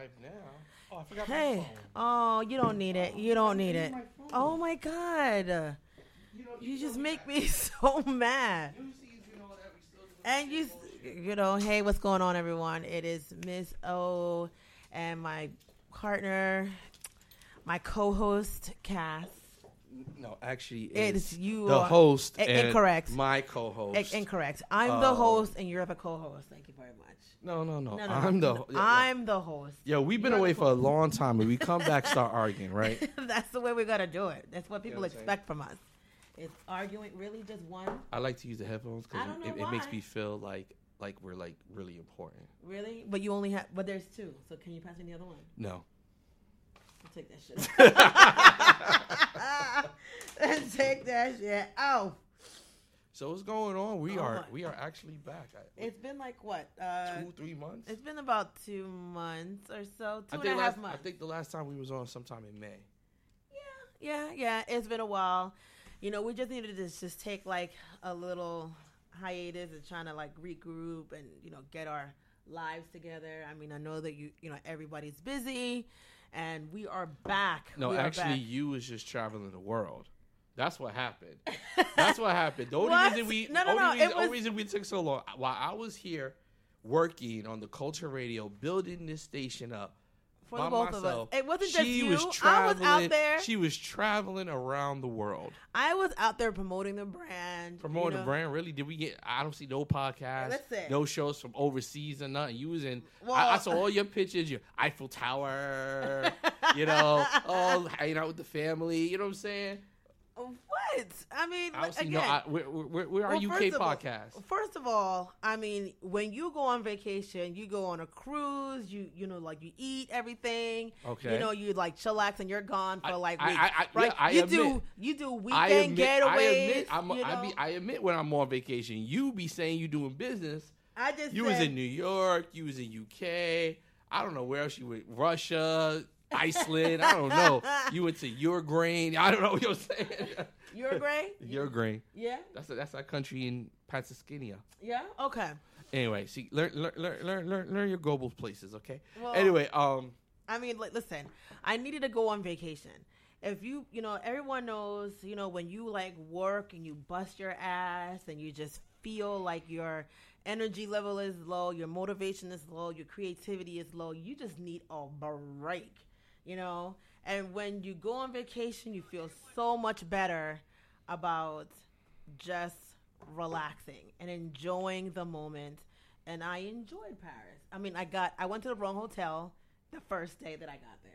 live now. Oh, I forgot my Hey, oh, you don't need it. You don't need it. my. Oh my god, You, know, you just make that. me so mad. You see, you know that we still doing And you, you know, hey, what's going on, everyone? It is Miss O and my partner, my co-host Cass. No, actually, It it's you the host. I- and incorrect. My co-host. I- incorrect. I'm the Oh. host and you're the co-host. Thank you very much. no, no, no, No, no, I'm no. the. I'm the host. Yo, we've been You're away for a long time, and we come back, start arguing, right? That's the way we gotta do it. That's what people what I'm saying? expect from us. It's arguing. Really, just one. I like to use the headphones because I it, it makes me feel like like we're like really important. Really, but you only have. But there's two. So can you pass me the other one? No. I'll take that shit. take that shit. Oh, So what's going on? We Oh are my- we are actually back. I, it's been like what? Uh, two three months. it's been about two months or so. Two and a half last, I think the last time we was on sometime in May. Yeah, yeah, yeah, it's been a while. You know, we just needed to just take like a little hiatus and trying to like regroup and you know get our lives together. I mean, I know that you you know everybody's busy, and we are back. No, We actually, back. you was just traveling the world. That's what happened. That's what happened. The only reason we No, no, only no, reason, it only reason we took so long while I was here working on the culture radio, building this station up for the both myself. of us. It wasn't just she you. Was I was out there. She was traveling around the world. I was out there promoting the brand. Promoting you the brand, really? Did we get? I don't see no podcast, no shows from overseas or nothing. You was in. I, I saw all your pictures. Your Eiffel Tower. you know, all hanging out with the family. You know what I'm saying? What? I mean, don't again, no. I, we're, we're, we're our UK of all- podcast. First of all, I mean, when you go on vacation, you go on a cruise. You you know, like you eat everything. Okay. You know, you like chillax and you're gone for I- like weeks, I- right? yeah, you admit. do you do weekend getaways. I admit, I'm, you I, be, I admit when I'm on vacation, you be saying you doing business. I just You said, was in New York. You was in UK. I don't know where else you went. Russia, Iceland. I don't know. You went to Uruguay. I don't know what you're saying. Uruguay. Uruguay. Yeah, That's a, that's our country in Pennsylvania. yeah. Okay. Anyway, see, learn learn learn learn learn, learn your global places, okay? Well, anyway, um, I mean, like, listen, I needed to go on vacation. If you, you know, everyone knows, you know, when you like work and you bust your ass and you just feel like your energy level is low, your motivation is low, your creativity is low, you just need a break, you know? And when you go on vacation, you feel so much better about just relaxing and enjoying the moment. And I enjoyed Paris. I mean, I got, I went to the wrong hotel the first day that I got there.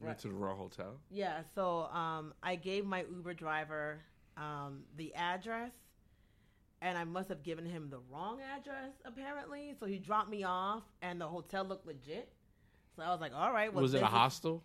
we went to the Royal Hotel. Yeah, so um, I gave my Uber driver um, the address, and I must have given him the wrong address apparently. So he dropped me off, and the hotel looked legit. So I was like, "All right, well, was it a hostel?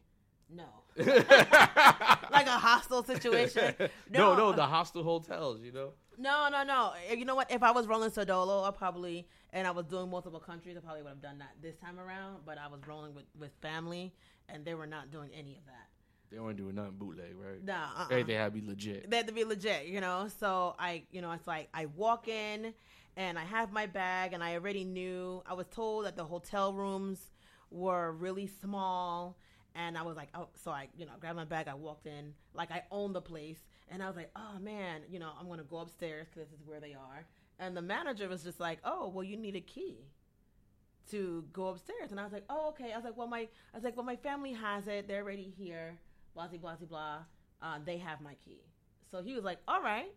No, like a hostel situation. no, No. no, the hostel hotels. You know. No, no, no. You know what? If I was rolling solo, I probably and I was doing multiple countries, I probably would have done that this time around. But I was rolling with with family, and they were not doing any of that. They weren't doing nothing bootleg, right? Nah, uh-uh. Everything had to be legit. they had to be legit, you know. So I, you know, it's like I walk in and I have my bag, and I already knew. I was told that the hotel rooms were really small, and I was like, oh, so I, you know, grabbed my bag. I walked in like I owned the place, and I was like, oh man, you know, I'm gonna go upstairs because this is where they are. And the manager was just like, oh, well, you need a key to go upstairs. And I was like, oh, okay. I was like, well, my, I was like, well, my family has it. They're already here. Blah, blah, blah, blah. Uh, they have my key. So he was like, all right.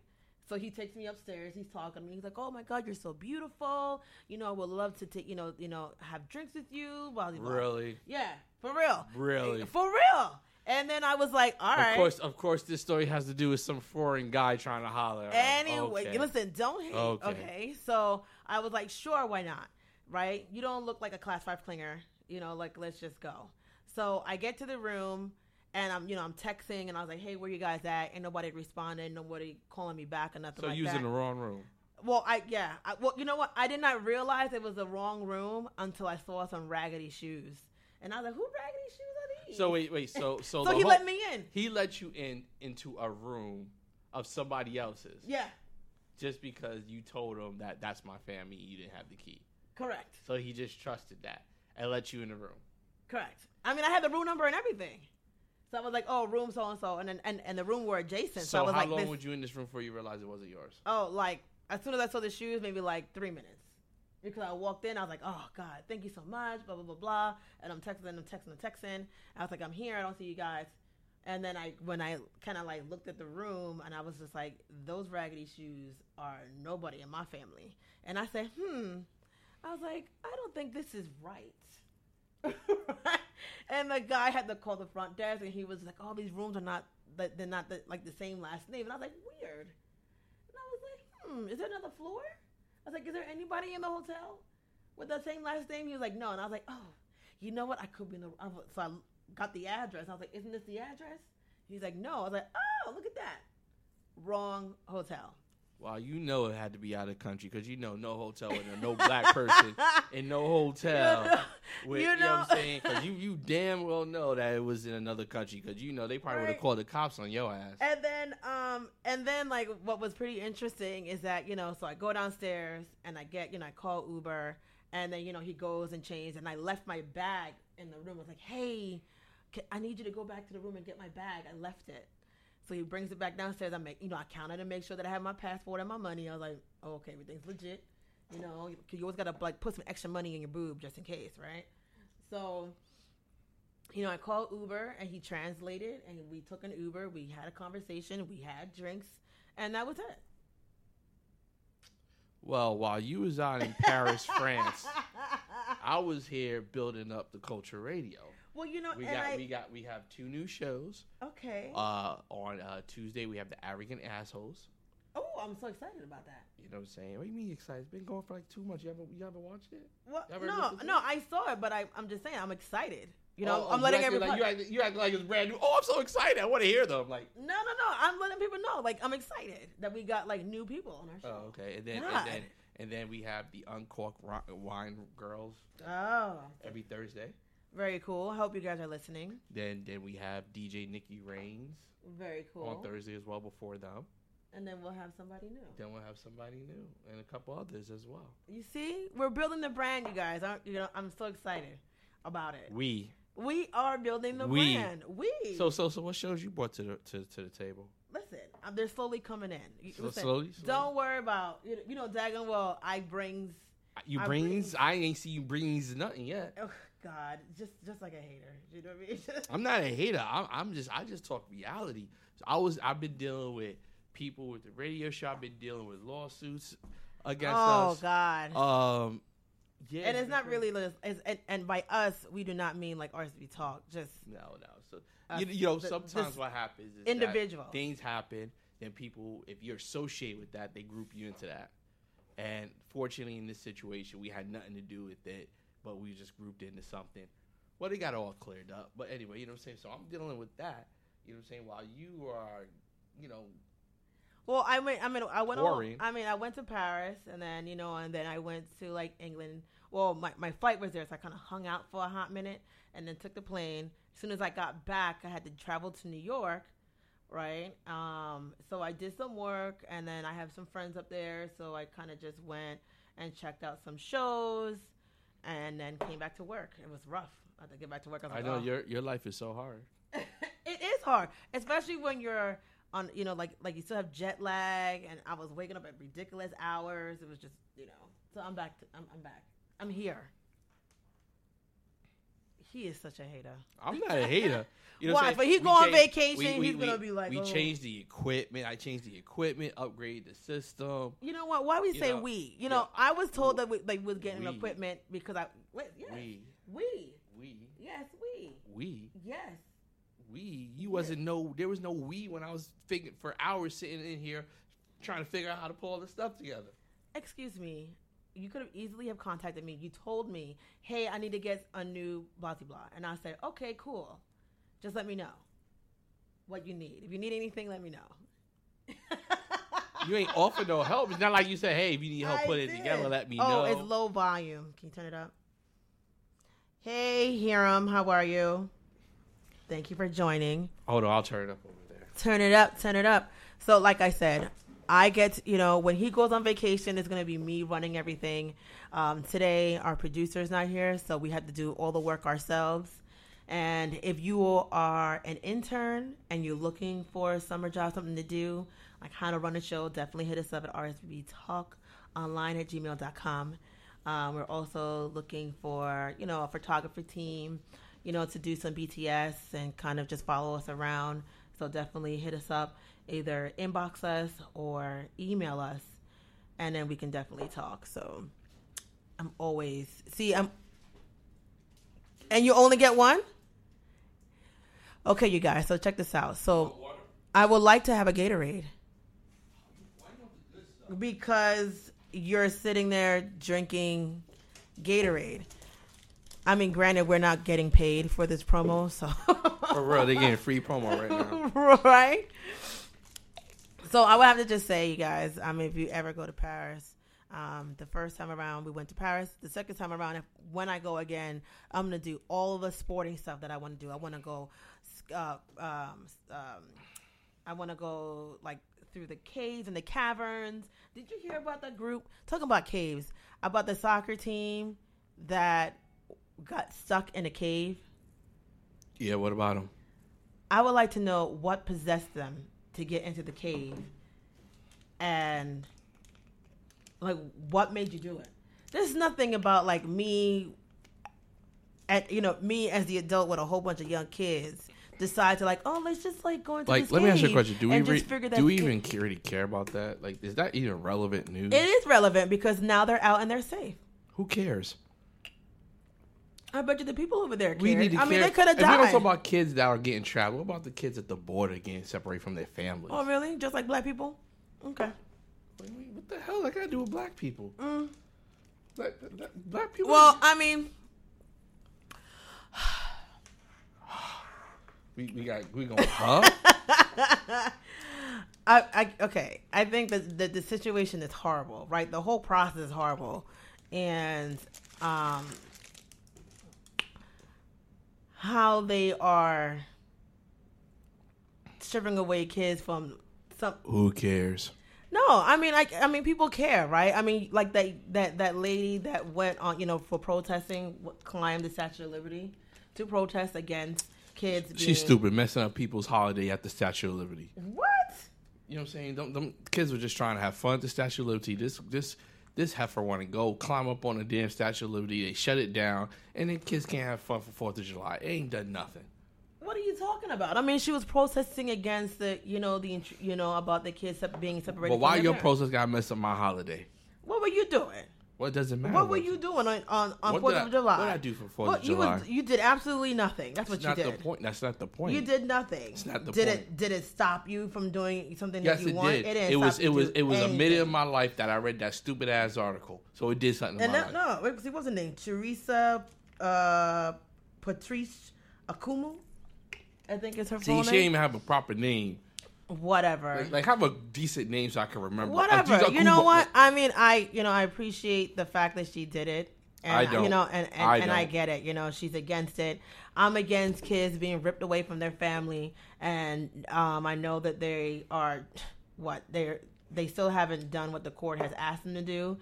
So he takes me upstairs. He's talking to me. He's like, "Oh my God, you're so beautiful. You know, I would love to take, you know, you know, have drinks with you." Blah, blah. Really? Yeah, for real. Really? Eh, for real. And then I was like, "All right." Of course, of course, this story has to do with some foreign guy trying to holler. Anyway, Okay. listen, don't hate. Okay. Okay. So I was like, sure, why not? Right? You don't look like a class five clinger. You know, like let's just go. So I get to the room and I'm, you know, I'm texting and I was like, hey, where you guys at? And nobody responded. Nobody calling me back or nothing So like you was that. in the wrong room. well, I yeah. I, well, you know what? I did not realize it was the wrong room until I saw some raggedy shoes, and I was like, who raggedy shoes are these? So wait, wait. So so, so he whole- let me in. He let you in into a room of somebody else's Yeah, just because you told him that that's my family. You didn't have the key, correct, so he just trusted that and let you in the room. Correct. I mean, I had the room number and everything. So I was like, oh, room so and so, and then and, and the room were adjacent. So, So I was how like, long this, were you in this room before you realized it wasn't yours? oh, like as soon as I saw the shoes, maybe like three minutes. Because I walked in, I was like, oh God, thank you so much, blah blah blah blah. And I'm texting, I'm texting, I'm texting. I was like, I'm here, I don't see you guys. And then I, when I kind of like looked at the room, and I was just like, those raggedy shoes are nobody in my family. And I said, hmm. I was like, I don't think this is right. and the guy had to call the front desk, and he was like, "All these rooms are not, they're not the, like the same last name." And I was like, "Weird." And I was like, "Hmm, is there another floor?" I was like, "Is there anybody in the hotel with the same last name?" He was like, "No." And I was like, "Oh, you know what? I could be in the." So I got the address. I was like, "Isn't this the address?" He's like, "No." I was like, "Oh, look at that, wrong hotel." Well, you know it had to be out of country because you know no hotel with a no black person in no hotel. know- with, you you, know, what I'm saying? Because you, you damn well know that it was in another country because you know they probably would have called the cops on your ass. And then, um, and then like what was pretty interesting is that you know, so I go downstairs and I get, you know, I call Uber, and then you know he goes and changes, and I left my bag in the room. I was like, hey, I need you to go back to the room and get my bag. I left it. So he brings it back downstairs. I make, you know, I counted to make sure that I have my passport and my money. I was like, oh, okay, everything's legit. You know, you always gotta like put some extra money in your boob just in case, right? So you know, I called Uber and he translated and we took an Uber. We had a conversation, we had drinks, and that was it. Well, while you was out in Paris, France, I was here building up the culture radio. Well, you know, We got I we got we have two new shows. okay. Uh, on uh, Tuesday we have the arrogant assholes. oh, I'm so excited about that. You know what I'm saying? What do you mean excited? It's been going for like two months. You haven't you haven't watched it? Well, no, no, it? I saw it, but I, I'm just saying, I'm excited. You know, Oh, I'm you letting everybody. like, you act, you act like it's brand new. Oh, I'm so excited! I want to hear them. Like, no, no, no. I'm letting people know. Like, I'm excited that we got like new people on our show. oh, okay. And then and then and then we have the uncorked wine girls Oh, every Thursday. Very cool. I hope you guys are listening. Then then we have DJ Nikki Rains Very cool. on Thursday as well. Before them, And then we'll have somebody new. then we'll have somebody new and a couple others as well. You see, we're building the brand, you guys. Aren't you know? I'm so excited about it. We We are building the We. brand. We. so so so what shows you brought to the to, to the table? listen, they're slowly coming in. You- So listen, slowly, slowly? Don't worry about you know, you know daggone well. I brings. You I brings I ain't see you brings nothing yet. God, just just like a hater. You know what I mean? I'm not a hater. I'm, I'm just I just talk reality. So I was I've been dealing with people with the radio show. I've been dealing with lawsuits against oh us. Oh God. Um, yeah, and it's not really, it's, and, and by us, we do not mean like RSB talk. Just no no. So Uh, you, you know the- sometimes what happens is individual. things happen. Then people, if you're associated with that, they group you into that. And fortunately, in this situation, we had nothing to do with it, but we just grouped into something. Well, they got it all cleared up. But anyway, you know what I'm saying? So I'm dealing with that. You know what I'm saying? While you are, you know, Well, I went. I mean, I went. Touring. I mean, I went to Paris, and then you know, and then I went to like England. Well, my my flight was there, so I kind of hung out for a hot minute, and then took the plane. As soon as I got back, I had to travel to New York, right? Um, so I did some work, and then I have some friends up there, so I kind of just went and checked out some shows, and then came back to work. It was rough. I had to get back to work. I, was I like, know "Oh." your your life is so hard. it is hard, especially when you're on, you know, like like you still have jet lag, and I was waking up at ridiculous hours. It was just, you know. So I'm back. To, I'm, I'm back. I'm here. He is such a hater. I'm not a hater. You know Why? But he We go on changed- vacation, he's gonna be like, we "Oh." changed the equipment. I changed the equipment, upgrade the system. You know what? Why we You say know, we? You know, yeah. I was told that we like was getting We. equipment because I wait. Yes, We, we. we, Yes, we. we, Yes. we. You wasn't no. There was no we when I was figuring for hours sitting in here trying to figure out how to pull all this stuff together. excuse me you could have easily have contacted me. You told me hey i need to get a new blah blah blah. And i said okay cool. Just let me know what you need. If you need anything let me know. You ain't offer no help. It's not like you said, "Hey, if you need help I put it together, let me oh know." Oh, it's low volume. Can you turn it up? Hey hiram how are you? Thank you for joining. Hold on, I'll turn it up over there. turn it up, turn it up. So, like I said, I get, you know, when he goes on vacation, it's going to be me running everything. Um, today, our producer is not here, so we had to do all the work ourselves. And if you are an intern and you're looking for a summer job, something to do, like how to run a show, definitely hit us up at rsbtalkonline at gmail.com. Um, we're also looking for, you know, a photography team, you know, to do some BTS and kind of just follow us around. So definitely hit us up, either inbox us or email us, and then we can definitely talk. So I'm always see I'm, and you only get one. Okay, you guys. So check this out. So I would like to have a Gatorade because you're sitting there drinking Gatorade. I mean, granted, we're not getting paid for this promo, so For real, they're getting free promo right now. right. So I would have to just say, you guys, I mean, if you ever go to Paris, um, the first time around we went to Paris. The second time around, if when I go again, I'm gonna do all the sporting stuff that I want to do. I want to go, uh, um, um, I want to go like through the caves and the caverns. Did you hear about the group talking about caves? About the soccer team that got stuck in a cave. Yeah, what about them? I would like to know what possessed them to get into the cave and like what made you do it. There's nothing about like me and you know, me as the adult with a whole bunch of young kids decide to like, oh, let's just like go into the cave. Like, let me ask you a question. Do we re- do we even really care about that? Like, is that even relevant news? It is relevant because now they're out and they're safe. Who cares? I bet you the people over there We need to I mean, care. they could have If we don't talk about kids that are getting trapped, what about the kids at the border getting separated from their families? oh, really? Just like black people? Okay. What the hell? That got to do with black people. Mm. Black, black, black people. Well, I mean, we, we got we going. To Huh? I, I okay. I think that the, the situation is horrible, right? The whole process is horrible, and um, how they are stripping away kids from some. Who cares? No, I mean, like, I mean, people care, right? I mean, like that that that lady that went on, you know, for protesting, climbed the Statue of Liberty to protest against kids. Being, She's stupid, messing up people's holiday at the Statue of Liberty. What? You know what I'm saying? Them, them kids were just trying to have fun at the Statue of Liberty. This this this heifer want to go climb up on the damn Statue of Liberty. They shut it down, and then kids can't have fun for Fourth of July. It ain't done nothing. What are you talking about? I mean, she was protesting against the, you know, the, you know, about the kids being separated. But why your parents. protest got messed up my holiday? What were you doing? What does it matter? What were you doing on on, on Fourth of I- July? what did I do for 4th What- of you was- July? you did absolutely nothing. That's what That's you not did. the point. That's not the point. You did nothing. It's not the did point. it? Did it stop you from doing something Yes, that you it want? did. It, It, didn't was stop it was it was a anything. minute of my life that I read that stupid ass article. So it did something in And that, no, it was, it wasn't named Teresa uh, Patrice Okoumou. I think it's her See, she didn't even have a proper name. Whatever. Like, like, have a decent name so I can remember. Whatever. Adiza You know what? I mean, I you know I appreciate the fact that she did it. And, I don't. You know, and and I and I get it. You know, she's against it. I'm against kids being ripped away from their family, and um, I know that they are what they're they still haven't done what the court has asked them to do.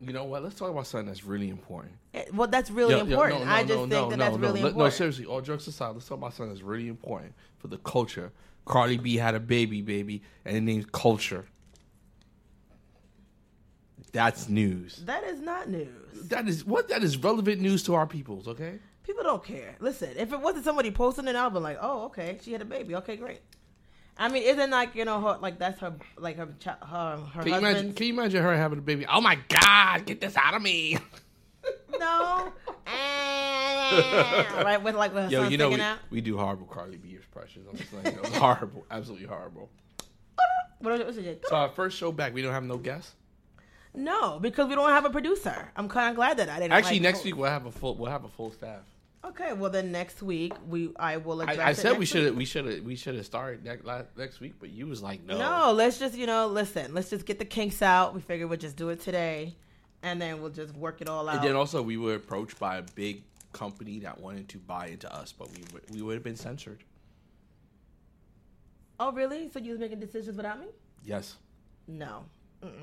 You know what? Let's talk about something that's really important. It- well, that's really Yo, yo, important. no, no, I just no, think no, that that's really important. No, seriously, all jokes aside, let's talk about something that's really important for the culture. Cardi B had a baby, baby, and it named Culture. That's news. That is not news. That is what that is relevant news to our peoples. Okay. People don't care. Listen, if it wasn't somebody posting it, I'd be like, oh, okay, she had a baby. Okay, great. I mean, isn't like you know her like that's her like her her her Can you imagine? Can you imagine her having a baby? Oh my God! Get this out of me! no, right with like with her Yo, you know we, out. we do horrible Cardi B impressions. I'm just like, you know, horrible, absolutely horrible. What was it? So our first show back, we don't have no guests. No, because we don't have a producer. I'm kind of glad that I didn't. Actually, like, next week we'll have a full we'll have a full staff. Okay, well then next week we I will address. I, I it said we should have we should we should have started next next week, but you was like no. No, let's just you know listen. Let's just get the kinks out. We figured we'd just do it today, and then we'll just work it all out. And then also we were approached by a big company that wanted to buy into us, but we would- we would have been censored. oh really? So you was making decisions without me? Yes. No.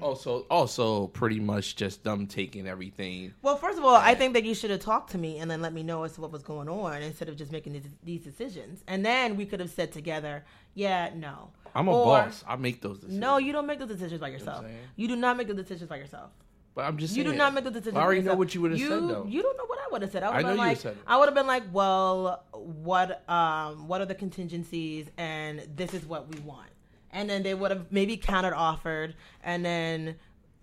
Also, also pretty much just them taking everything. Well, first of all, I think that you should have talked to me and then let me know as to what was going on instead of just making these, these decisions. And then we could have said together, yeah, no. I'm a Or- boss. I make those decisions. No, you don't make those decisions by what I'm yourself. You do not make the decisions by yourself. But I'm just You saying. do not make the decision. I already know what you would have said though. You don't know what I would have said. I would I have know been you like. I would have been like, well, what, um, what are the contingencies, and this is what we want, and then they would have maybe countered offered, and then,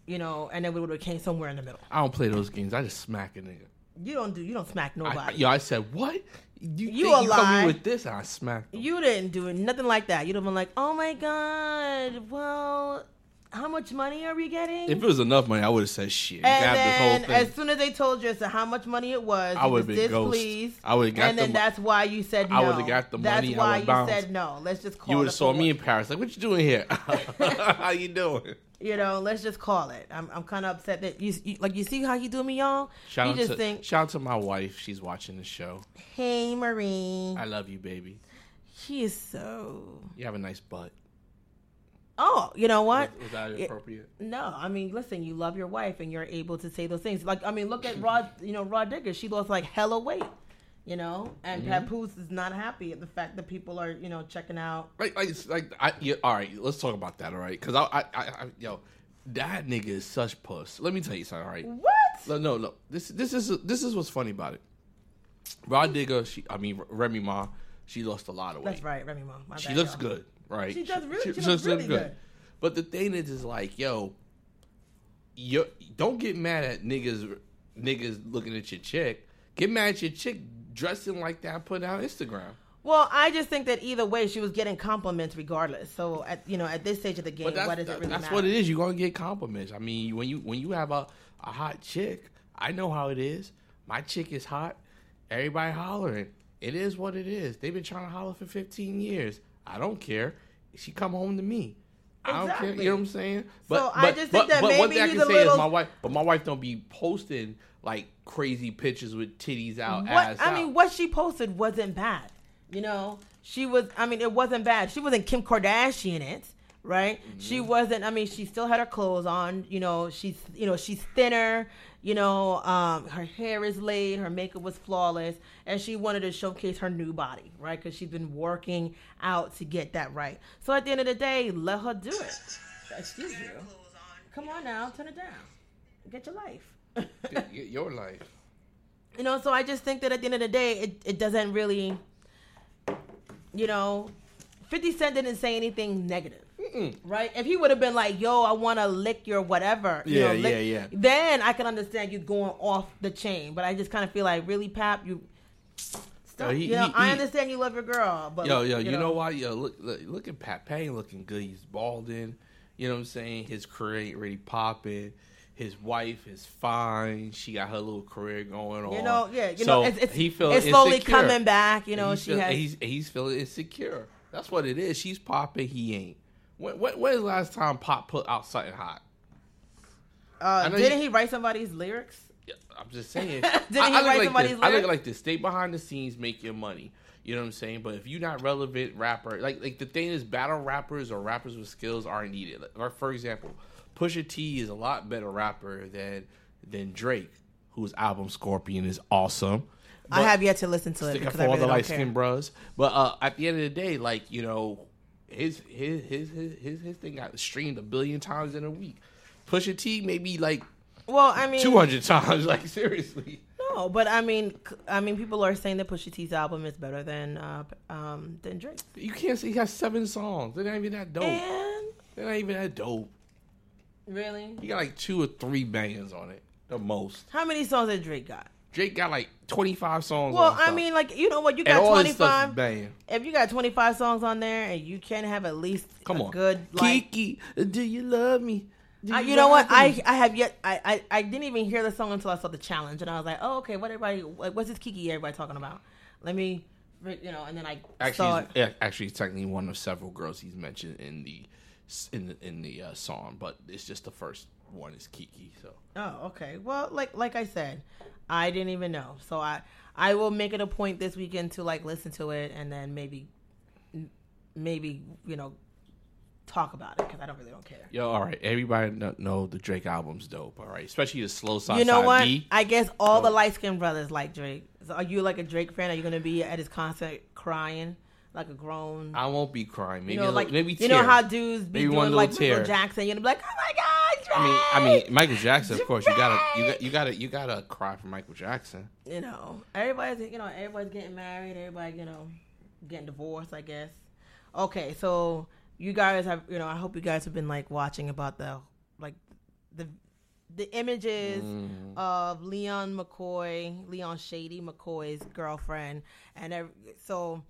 you know, and then we would have came somewhere in the middle. I don't play those games. I just smack a nigga. You don't do, you don't smack nobody. I, yo, I said what? You, You a you lie. with this? And I smacked. him. You didn't do it, nothing like that. You'd have been like, "Oh my god, well, how much money are we getting?" If it was enough money, I would have said shit. And got this whole then, thing. as soon as they told you as to how much money it was, I would have been ghost. displeased. I would have got and the. then that's why you said no. I would've got the That's money, I why you bounced. said no. Let's just call. you would have saw me in Paris. Like, what you doing here? How you doing? You know, let's just call it. I'm, I'm kind of upset that you, you like you see how you do me, y'all. Shout you out just to think, shout out to my wife. She's watching the show. hey Marie, I love you, baby. she is so. You have a nice butt. Oh, you know what? Was, was that It- appropriate? No, I mean, listen, you love your wife and you're able to say those things. Like, I mean, look at Rah, you know, Rah Digga. She lost like hella weight, you know, and Mhm. Papoose is not happy at the fact that people are, you know, checking out. Like, like, like, I, yeah, all right, let's talk about that, all right? Because I, I, I, I, yo, that nigga is such puss. Let me tell you something, all right? What? No, no, no. This, this is, this is what's funny about it. Rah Digga, she, I mean, Remy Ma, she lost a lot of weight. That's right, Remy Ma. She bad, looks y'all. good, right? She does really. She, looks really good. But the thing is, is like, yo, you don't get mad at niggas, niggas looking at your chick. Get mad at your chick dressing like that, putting out Instagram. Well, I just think that either way, she was getting compliments regardless. So, at you know, at this stage of the game, what does it really that's matter? what it is. You're gonna get compliments. I mean, when you when you have a, a hot chick, I know how it is. My chick is hot. Everybody hollering. It is what it is. They've been trying to holler for 15 years. I don't care. She come home to me. I don't care. Exactly. You know what I'm saying? So I just think that one maybe thing I can say little- is my wife, but my wife don't be posting like crazy pictures with titties out, what ass I out. mean, what she posted wasn't bad. You know, she was. I mean, it wasn't bad. She wasn't Kim Kardashian it, right? She Mm-hmm. wasn't. I mean, she still had her clothes on. You know, she's. You know, she's thinner. You know, um, her hair is laid. Her makeup was flawless, and she wanted to showcase her new body, right? Because she's been working out to get that right. So at the end of the day, let her do it. Excuse you. Come on now, turn it down. Get your life. Y- your life. You know, so I just think that at the end of the day, it, it doesn't really, you know, 50 Cent didn't say anything negative, Mm-mm. right? If he would have been like, yo, I want to lick your whatever, you Yeah, know, lick, yeah, yeah. then I can understand you going off the chain. But I just kind of feel like, really, Pap, you. Stop. Yo, he- you know, he- I he- understand you love your girl, but Yo, yo, you, know, why? Yo, look, look, look at Pat Payne looking good. He's balding. You know what I'm saying? His career ain't really popping. His wife is fine. She got her little career going on. You know, yeah, you So know, it's, it's, he feel it's slowly insecure. coming back. You know, he's she feel- has. He's he's feeling insecure. That's what it is. She's popping. He ain't. When, when, when is the last time Pop put out something hot? Uh, didn't you- he write somebody's lyrics? Yeah, I'm just saying. Didn't I, he I write like somebody's this. I look lyrics? like this. Stay behind the scenes, make your money. You know what I'm saying? But if you're not relevant rapper, like like the thing is, battle rappers or rappers with skills aren't needed. Like, for example, Pusha T is a lot better rapper than than Drake, whose album Scorpion is awesome. I have yet to listen to it Stick up because for I all really the light skinned bros. But uh, at the end of the day, like you know, his his his his his, his thing got streamed a billion times in a week. Pusha T maybe like Well, I mean, two hundred times. Like seriously. No, but I mean, I mean, people are saying that Pusha T's album is better than uh, um, than Drake. You can't say he has seven songs. They're not even that dope. And They're not even that dope. really, He got like two or three bangers on it, the most. how many songs did Drake got? Drake got like twenty five songs. Well, I mean, like you know what, you got all twenty his stuff five. is banging. If you got twenty five songs on there, and you can have at least Come a on, good like. Kiki, do you love me? Do I, you know what? I? I have yet I, I I didn't even hear the song until I saw the challenge, and I was like, oh okay, what everybody like, what's this Kiki everybody talking about? Let me, you know, and then I saw actually, it. yeah, actually, it's technically one of several girls he's mentioned in the in the in the uh, song, but it's just the first one is Kiki. So Oh, okay. Well, like like I said, I didn't even know. So I I will make it a point this weekend to like listen to it and then maybe maybe, you know, talk about it because I don't really don't care. Yo, all right. Everybody kn- know the Drake album's dope. All right, especially the slow side. you know what? B. I guess all the light skinned brothers like Drake. So are you like a Drake fan? Are you gonna be at his concert crying like a grown? I won't be crying. Maybe you know, a little- like maybe you know how dudes be Maybe one doing like little Michael. Jackson. You're gonna be like, oh my god, Drake. I mean, I mean, Michael Jackson. Of course, you gotta, you got, you gotta, you gotta cry for Michael Jackson. you know, everybody's you know everybody's getting married. Everybody you know getting divorced. I guess. Okay, so you guys have you know I hope you guys have been like watching about the like the the images Mm. of LeSean McCoy, LeSean Shady McCoy's girlfriend, and ev- so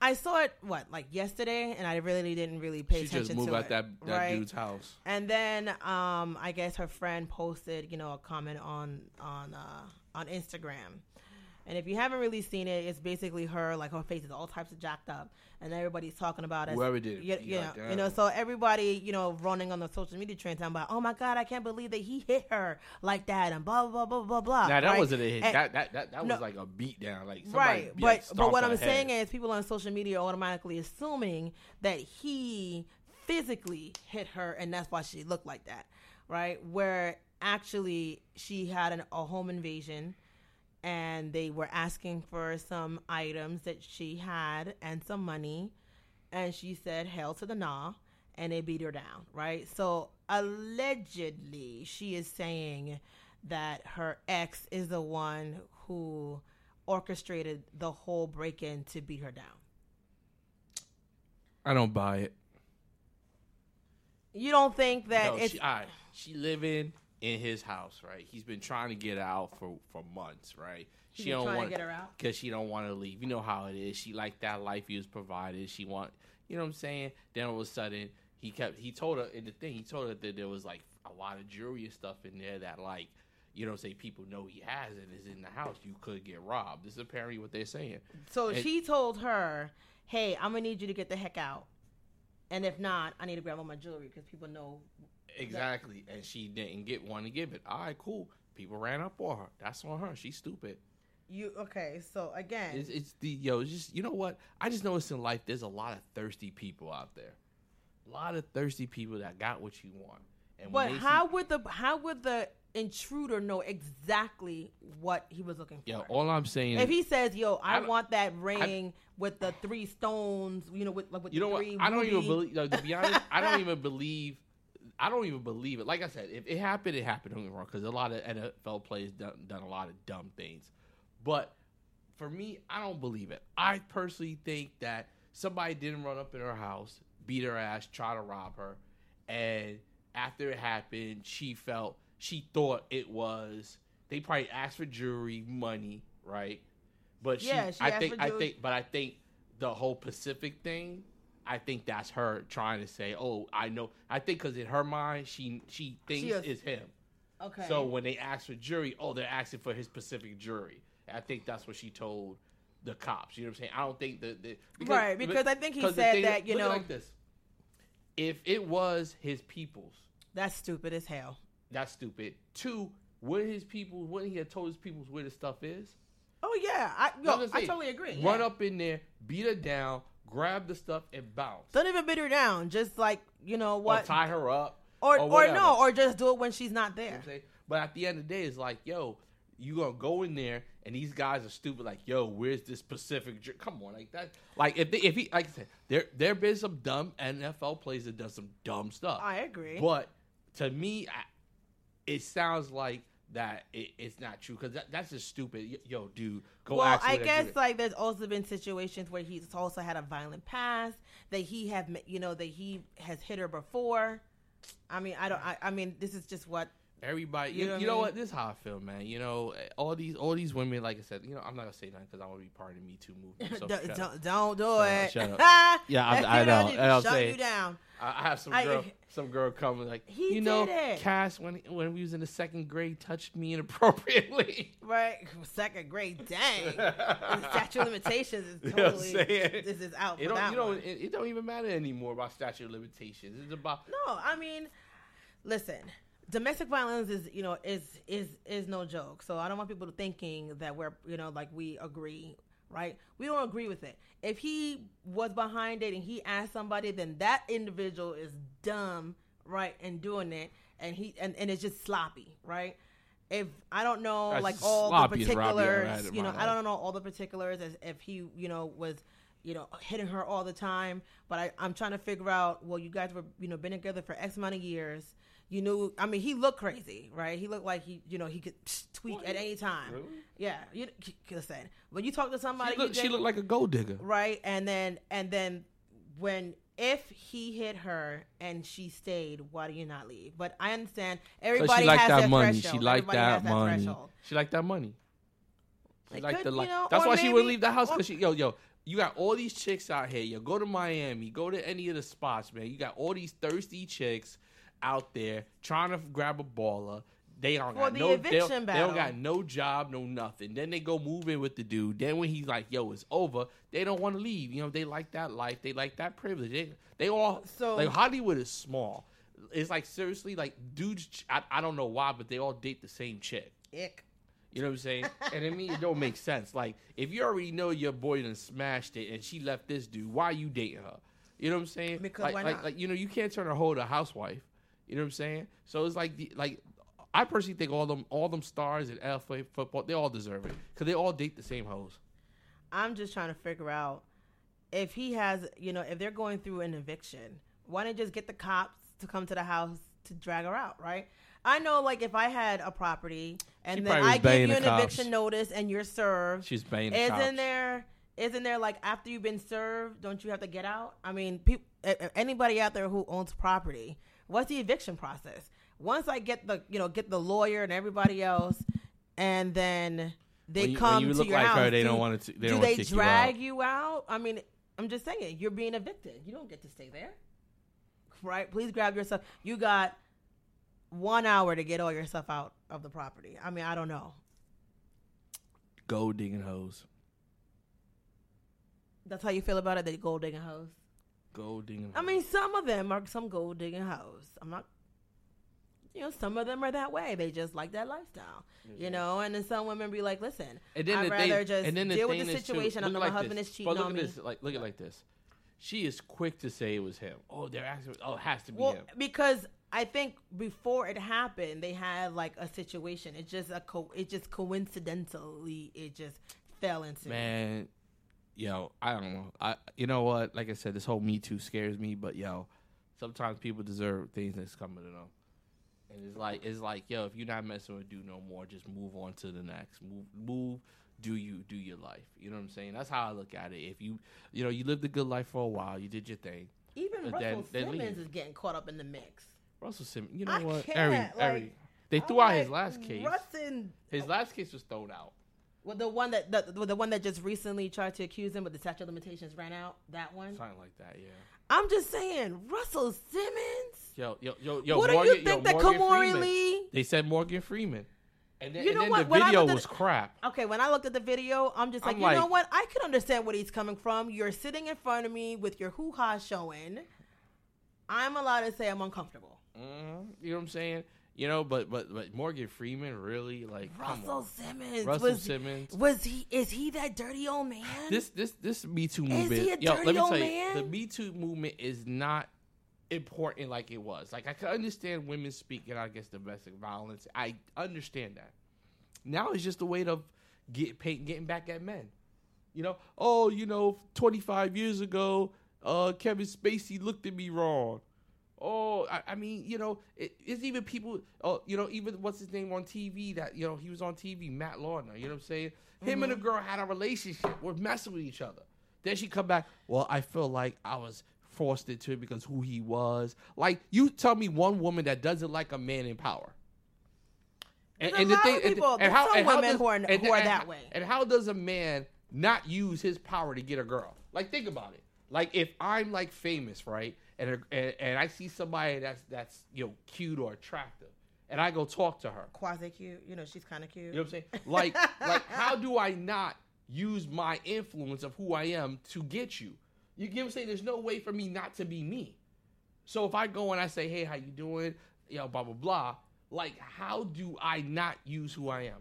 I saw it what like yesterday, and I really didn't really pay She attention just moved to out it. that that right? dude's house. And then um, I guess her friend posted, you know, a comment on on uh, on Instagram. And if you haven't really seen it, it's basically her like her face is all types of jacked up, and everybody's talking about it. Whoever did it, you, you know, you know, so everybody, you know, running on the social media trend talking about, oh my god, I can't believe that he hit her like that, and blah blah blah blah blah. Now that right? wasn't a hit. And- that that that, that No. was like a beat down. Like somebody right but like, but what i'm head. saying is people on social media are automatically assuming that he physically hit her and that's why she looked like that right where actually she had an, a home invasion and they were asking for some items that she had and some money. And she said hell to the nah and they beat her down right? So allegedly she is saying that her ex is the one who orchestrated the whole break-in to beat her down. I don't buy it. you don't think that No, it's she, right, she living in his house, right? He's been trying to get out for for months, right? She don't trying to want get her out? because she don't want to leave. You know how it is. She like that life he was provided. She want, you know what I'm saying? Then all of a sudden he kept. He told her in the thing. He told her that there was like a lot of jewelry and stuff in there that like. You know, say people know he has and is in the house. You could get robbed. This is apparently what they're saying. so and- she told her hey i'm gonna need you to get the heck out and if not i need to grab all my jewelry because people know Exactly. And she didn't get one to give it. All right, cool. People ran up on her. That's on her. She's stupid. you okay so again It's, it's the yo. It's just you know what? I just noticed in life there's a lot of thirsty people out there. A lot of thirsty people that got what you want. And but how see, would the how would the intruder know exactly what he was looking for Yeah, all I'm saying, if he says, "Yo, I, I want that ring with the three stones," you know, with like with you the know what? I don't even believe. Like, to be honest, I don't even believe. I don't even believe it. Like I said, if it happened, it happened. Don't get me wrong, because a lot of NFL players done, done a lot of dumb things. But for me, I don't believe it. I personally think that somebody didn't run up in her house, beat her ass, try to rob her, and after it happened, she felt she thought it was. They probably asked for jewelry, money, right? But she, Yeah, she I asked think, I think, but I think the whole Pacific thing. I think that's her trying to say, "Oh, I know." I think because in her mind, she she thinks is- it's him. Okay. So when they ask for jury, oh, they're asking for his specific jury. I think that's what she told the cops. You know what I'm saying? I don't think that the, Right, because I think he 'cause the said that, you look at it know- like this. If it was his people's, that's stupid as hell. that's stupid. Two, would his people? Wouldn't he have told his peoples where the stuff is? Oh yeah, I yo, I'm I saying, totally agree. Run yeah. up in there, beat her down, grab the stuff, and bounce. Don't even beat her down. Just like you know Or what, tie her up. or or or, no, or just do it when she's not You know there. I'm saying? But at the end of the day, it's like, yo, you gonna go in there and these guys are stupid. Like, yo, where's this Pacific? Dr- Come on, like that. Like if they, if he like I said, there there been some dumb NFL players that does some dumb stuff. I agree. But to me, I, it sounds like that it, it's not true because that, that's just stupid. Yo, dude, go. well, I guess like there's also been situations where he's also had a violent past that he have you know that he has hit her before. I mean, I don't. I, I mean, this is just what. Everybody, You you, know you what know what? This is how I feel, man. You know, all these all these women, like I said, you know, I'm not gonna say nothing because I want to be part of the Me Too movement. So don't, don't don't do Shut up, it. shut up. yeah, Yeah, I, I know. I know shut say- you down. I, I have some I- some girl come and like, He you know, it. Cass when when we was in the second grade touched me inappropriately. Right, second grade. Dang, the statute of limitations is You know totally. saying? this is out It for don't, that you know, it, it don't even matter anymore about statute of limitations. It's about No, I mean, listen, domestic violence is you know is is is no joke. So I don't want people thinking that we're you know like we agree right? We don't agree with it. If he was behind it and he asked somebody, then that individual is dumb, right, and doing it, and he and, and it's just sloppy, right? If I don't know That's like all the Robbie particulars, you know, I don't know all the particulars as if he, you know, was you know, hitting her all the time. But I, I'm trying to figure out. Well, you guys were, you know, been together for X amount of years. You knew. I mean, he looked crazy, right? He looked like he, you know, he could tweak at any time. Really? Yeah, you said. But you talk to somebody, She, look, you she looked like a gold digger. right, and then and then when if he hit her and she stayed, why do you not leave? But I understand So everybody she liked has that their money. threshold. She liked Everybody that money. threshold. She liked that money. She It liked could, the you know, That's why she wouldn't leave the house because she yo yo. You got all these chicks out here. You go to Miami, go to any of the spots, man. You got all these thirsty chicks out there trying to grab a baller. They don't For got the no. They don't, they don't got no job, no nothing. Then they go move in with the dude. Then when he's like, "Yo, it's over," they don't want to leave. You know, they like that life. They like that privilege. They, they all So- like Hollywood is small. It's like seriously, like dudes. I, I don't know why, but they all date the same chick. Ick. You know what I'm saying? and I mean, it don't make sense. Like, if you already know your boy done smashed it and she left this dude, why are you dating her? You know what I'm saying? Because like, why like, not? like, you know, you can't turn a hoe to a housewife. You know what I'm saying? So it's like, the, like, I personally think all them, all them stars in LFA football, they all deserve it because they all date the same hoes. I'm just trying to figure out if he has, you know, if they're going through an eviction, why don't just get the cops to come to the house to drag her out, right? I know, like, if I had a property and She then I give you an cops. eviction notice and you're served, She's banging the isn't cops. there? Isn't there like after you've been served, don't you have to get out? I mean, people, anybody out there who owns property, what's the eviction process? Once I get the, you know, get the lawyer and everybody else, and then they When you- come you to look your like house, her, they do- don't want to. They do they wanna you drag out. you out? I mean, I'm just saying, you're being evicted. You don't get to stay there. Right? Please grab your stuff. You got one hour to get all your stuff out of the property. I mean, I don't know. Gold digging hoes. That's how you feel about it, the gold digging hoes. Gold digging. I mean, some of them are some gold digging hoes. I'm not, you know, some of them are that way. They just like that lifestyle, you mm-hmm. know. And then some women be like, "Listen, And then I'd the rather thing, just and then the deal with the situation look after like my husband this. is cheating but look on at me." This, like, look at like this. She is quick to say it was him. Oh, they're actually. Oh, it has to be Well, him. because I think before it happened, they had like a situation. It just a co- it just coincidentally it just fell into. Man, yo, I don't know. I you know what? Like I said, this whole Me Too scares me. But yo, sometimes people deserve things that's coming to them. And it's like it's like yo, if you're not messing with dude no more, just move on to the next. Move, move. Do you do your life? You know what I'm saying? That's how I look at it. If you you know you lived a good life for a while, you did your thing. Even Russell then- then Simmons leave. is getting caught up in the mix. Russell Simmons, you know I what? Every, like- every, they I'm threw out his last case. Russin, His last case was thrown out. Well, the one that the, the one that just recently tried to accuse him, but the statute of limitations ran out. That one. Something like that, yeah. I'm just saying, Russell Simmons. Yo, yo, yo, yo. what Morgan, do you think yo, that Kamori Lee? They said Morgan Freeman. And then, You and know then what? the video was crap. Okay, when I looked at the video, I'm just like, I'm you know what? I can understand where he's coming from. You're sitting in front of me with your hoo ha showing. I'm allowed to say I'm uncomfortable. Mhm. You know what I'm saying? You know, but but but Morgan Freeman really like Russell. Simmons. Russell was, Simmons. Was he? Is he that dirty old man? This this this Me Too Is movement. he a yo, dirty let me old tell man? you, the Me Too movement is not important like it was. Like I can understand women speaking out against domestic violence. I understand that. Now it's just a way to get pay, getting back at men. You know, oh, you know, 25 years ago, uh, Kevin Spacey looked at me wrong. Oh, I, I mean, you know, it, it's even people. Oh, you know, even what's his name on TV? That you know, he was on TV, Matt Lauer. You know what I'm saying? Him and a mm-hmm. girl had a relationship. We're messing with each other. Then she come back. Well, I feel like I was forced into it because who he was. Like, you tell me one woman that doesn't like a man in power. And, a lot of people- some women who are- who are that way. And how does a man not use his power to get a girl? Like, think about it. Like, if I'm like famous, right, and and, and I see somebody that's that's you know cute or attractive, and I go talk to her, Quasi cute. You know, she's kind of cute. you know what I'm saying? Like, like, how do I not use my influence of who I am to get you? You get what I'm saying? There's no way for me not to be me. So if I go and I say, "Hey, how you doing?" You know, blah blah blah. Like, how do I not use who I am?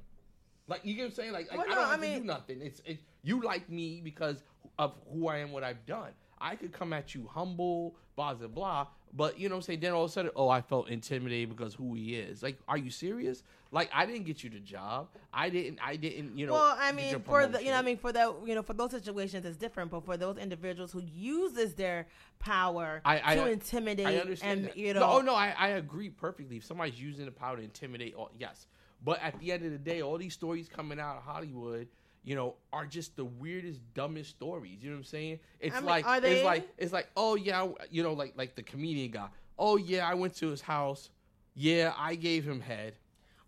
Like you get what I'm saying? Like, like Well, I don't I mean- do nothing. It's it, you like me because of who I am, what I've done. I could come at you humble, blah blah blah. But you know what I'm saying? Then all of a sudden, oh, I felt intimidated because who he is. Like, are you serious? Like, I didn't get you the job. I didn't. I didn't. You know. well, I mean, for the you know, I mean, for that you know, for those situations, it's different. But for those individuals who uses their power I- I- to intimidate I understand and that. you No, oh, know, oh no, I, I agree perfectly. If somebody's using the power to intimidate, all, yes. But at the end of the day, all these stories coming out of Hollywood, you know, are just the weirdest, dumbest stories. You know what I'm saying? It's I mean, like they? it's like it's like oh yeah, you know, like like the comedian guy. Oh yeah, I went to his house. Yeah, I gave him head,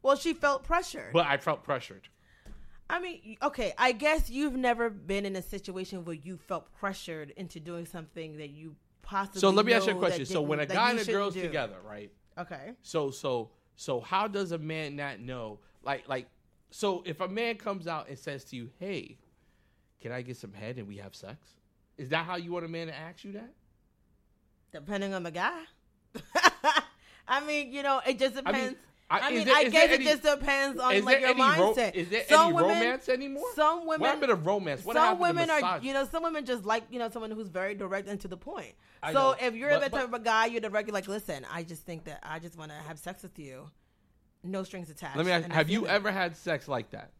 well, she felt pressured. but I felt pressured. I mean, okay, I guess you've never been in a situation where you felt pressured into doing something that you possibly. So let me ask you a question. So when a guy and a girl's do. together, right? okay, So so so how does a man not know? Like like so if a man comes out and says to you, "Hey, can I get some head and we have sex?" Is that how you want a man to ask you that? depending on the guy. I mean, you know, it just I depends. mean, I, I, mean, there- I guess any- it just depends on like your any ro- mindset. is there some any women, romance anymore? Some women. what happened to romance? What some women are, you know, some women just like, you know, someone who's very direct and to the point. I so know, if you're but- the but- type of a guy, you're direct, you're like, listen, I just think that I just want to have sex with you, no strings attached. Let me ask: Have you it. ever had sex like that?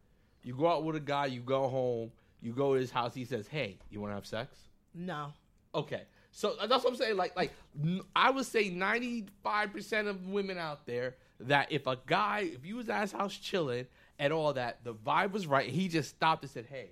You go out with a guy, you go home, you go to his house, he says, "Hey, you want to have sex?" No. Okay, so uh, that's what I'm saying. Like, like n- I would say 95 percent of women out there that if a guy, if you was at his house chilling and all that, the vibe was right. He just stopped and said, "Hey,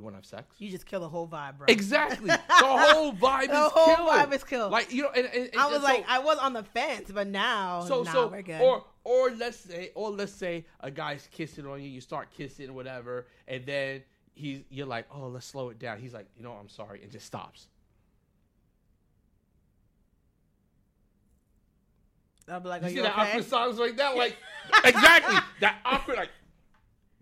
you want to have sex?" You just kill the whole vibe, bro. Exactly. the whole vibe is killed. The is whole killed. vibe is killed. Like you know, and, and, and I was so- like, I was on the fence, but now, so nah, so we're good. or or let's say or let's say a guy's kissing on you, you start kissing whatever, and then he's you're like, oh, let's slow it down. He's like, you know, I'm sorry, and just stops. I'll be like, You see you that okay? awkward silence like that, like exactly that awkward like.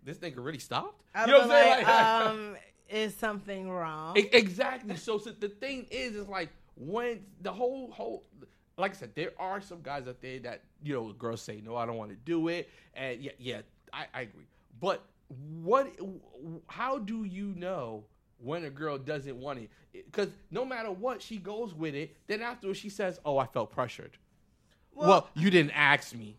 This nigga really stopped. I'll you know what I'm saying? like, Like- um, is something wrong? Exactly. So, so the thing is, is like when the whole whole, like I said, there are some guys out there that you know girls say no, I don't want to do it, and yeah, yeah, I, I agree. But what? How do you know when a girl doesn't want it? Because no matter what, she goes with it. Then afterwards, she says, "Oh, I felt pressured." Well, you didn't ask me.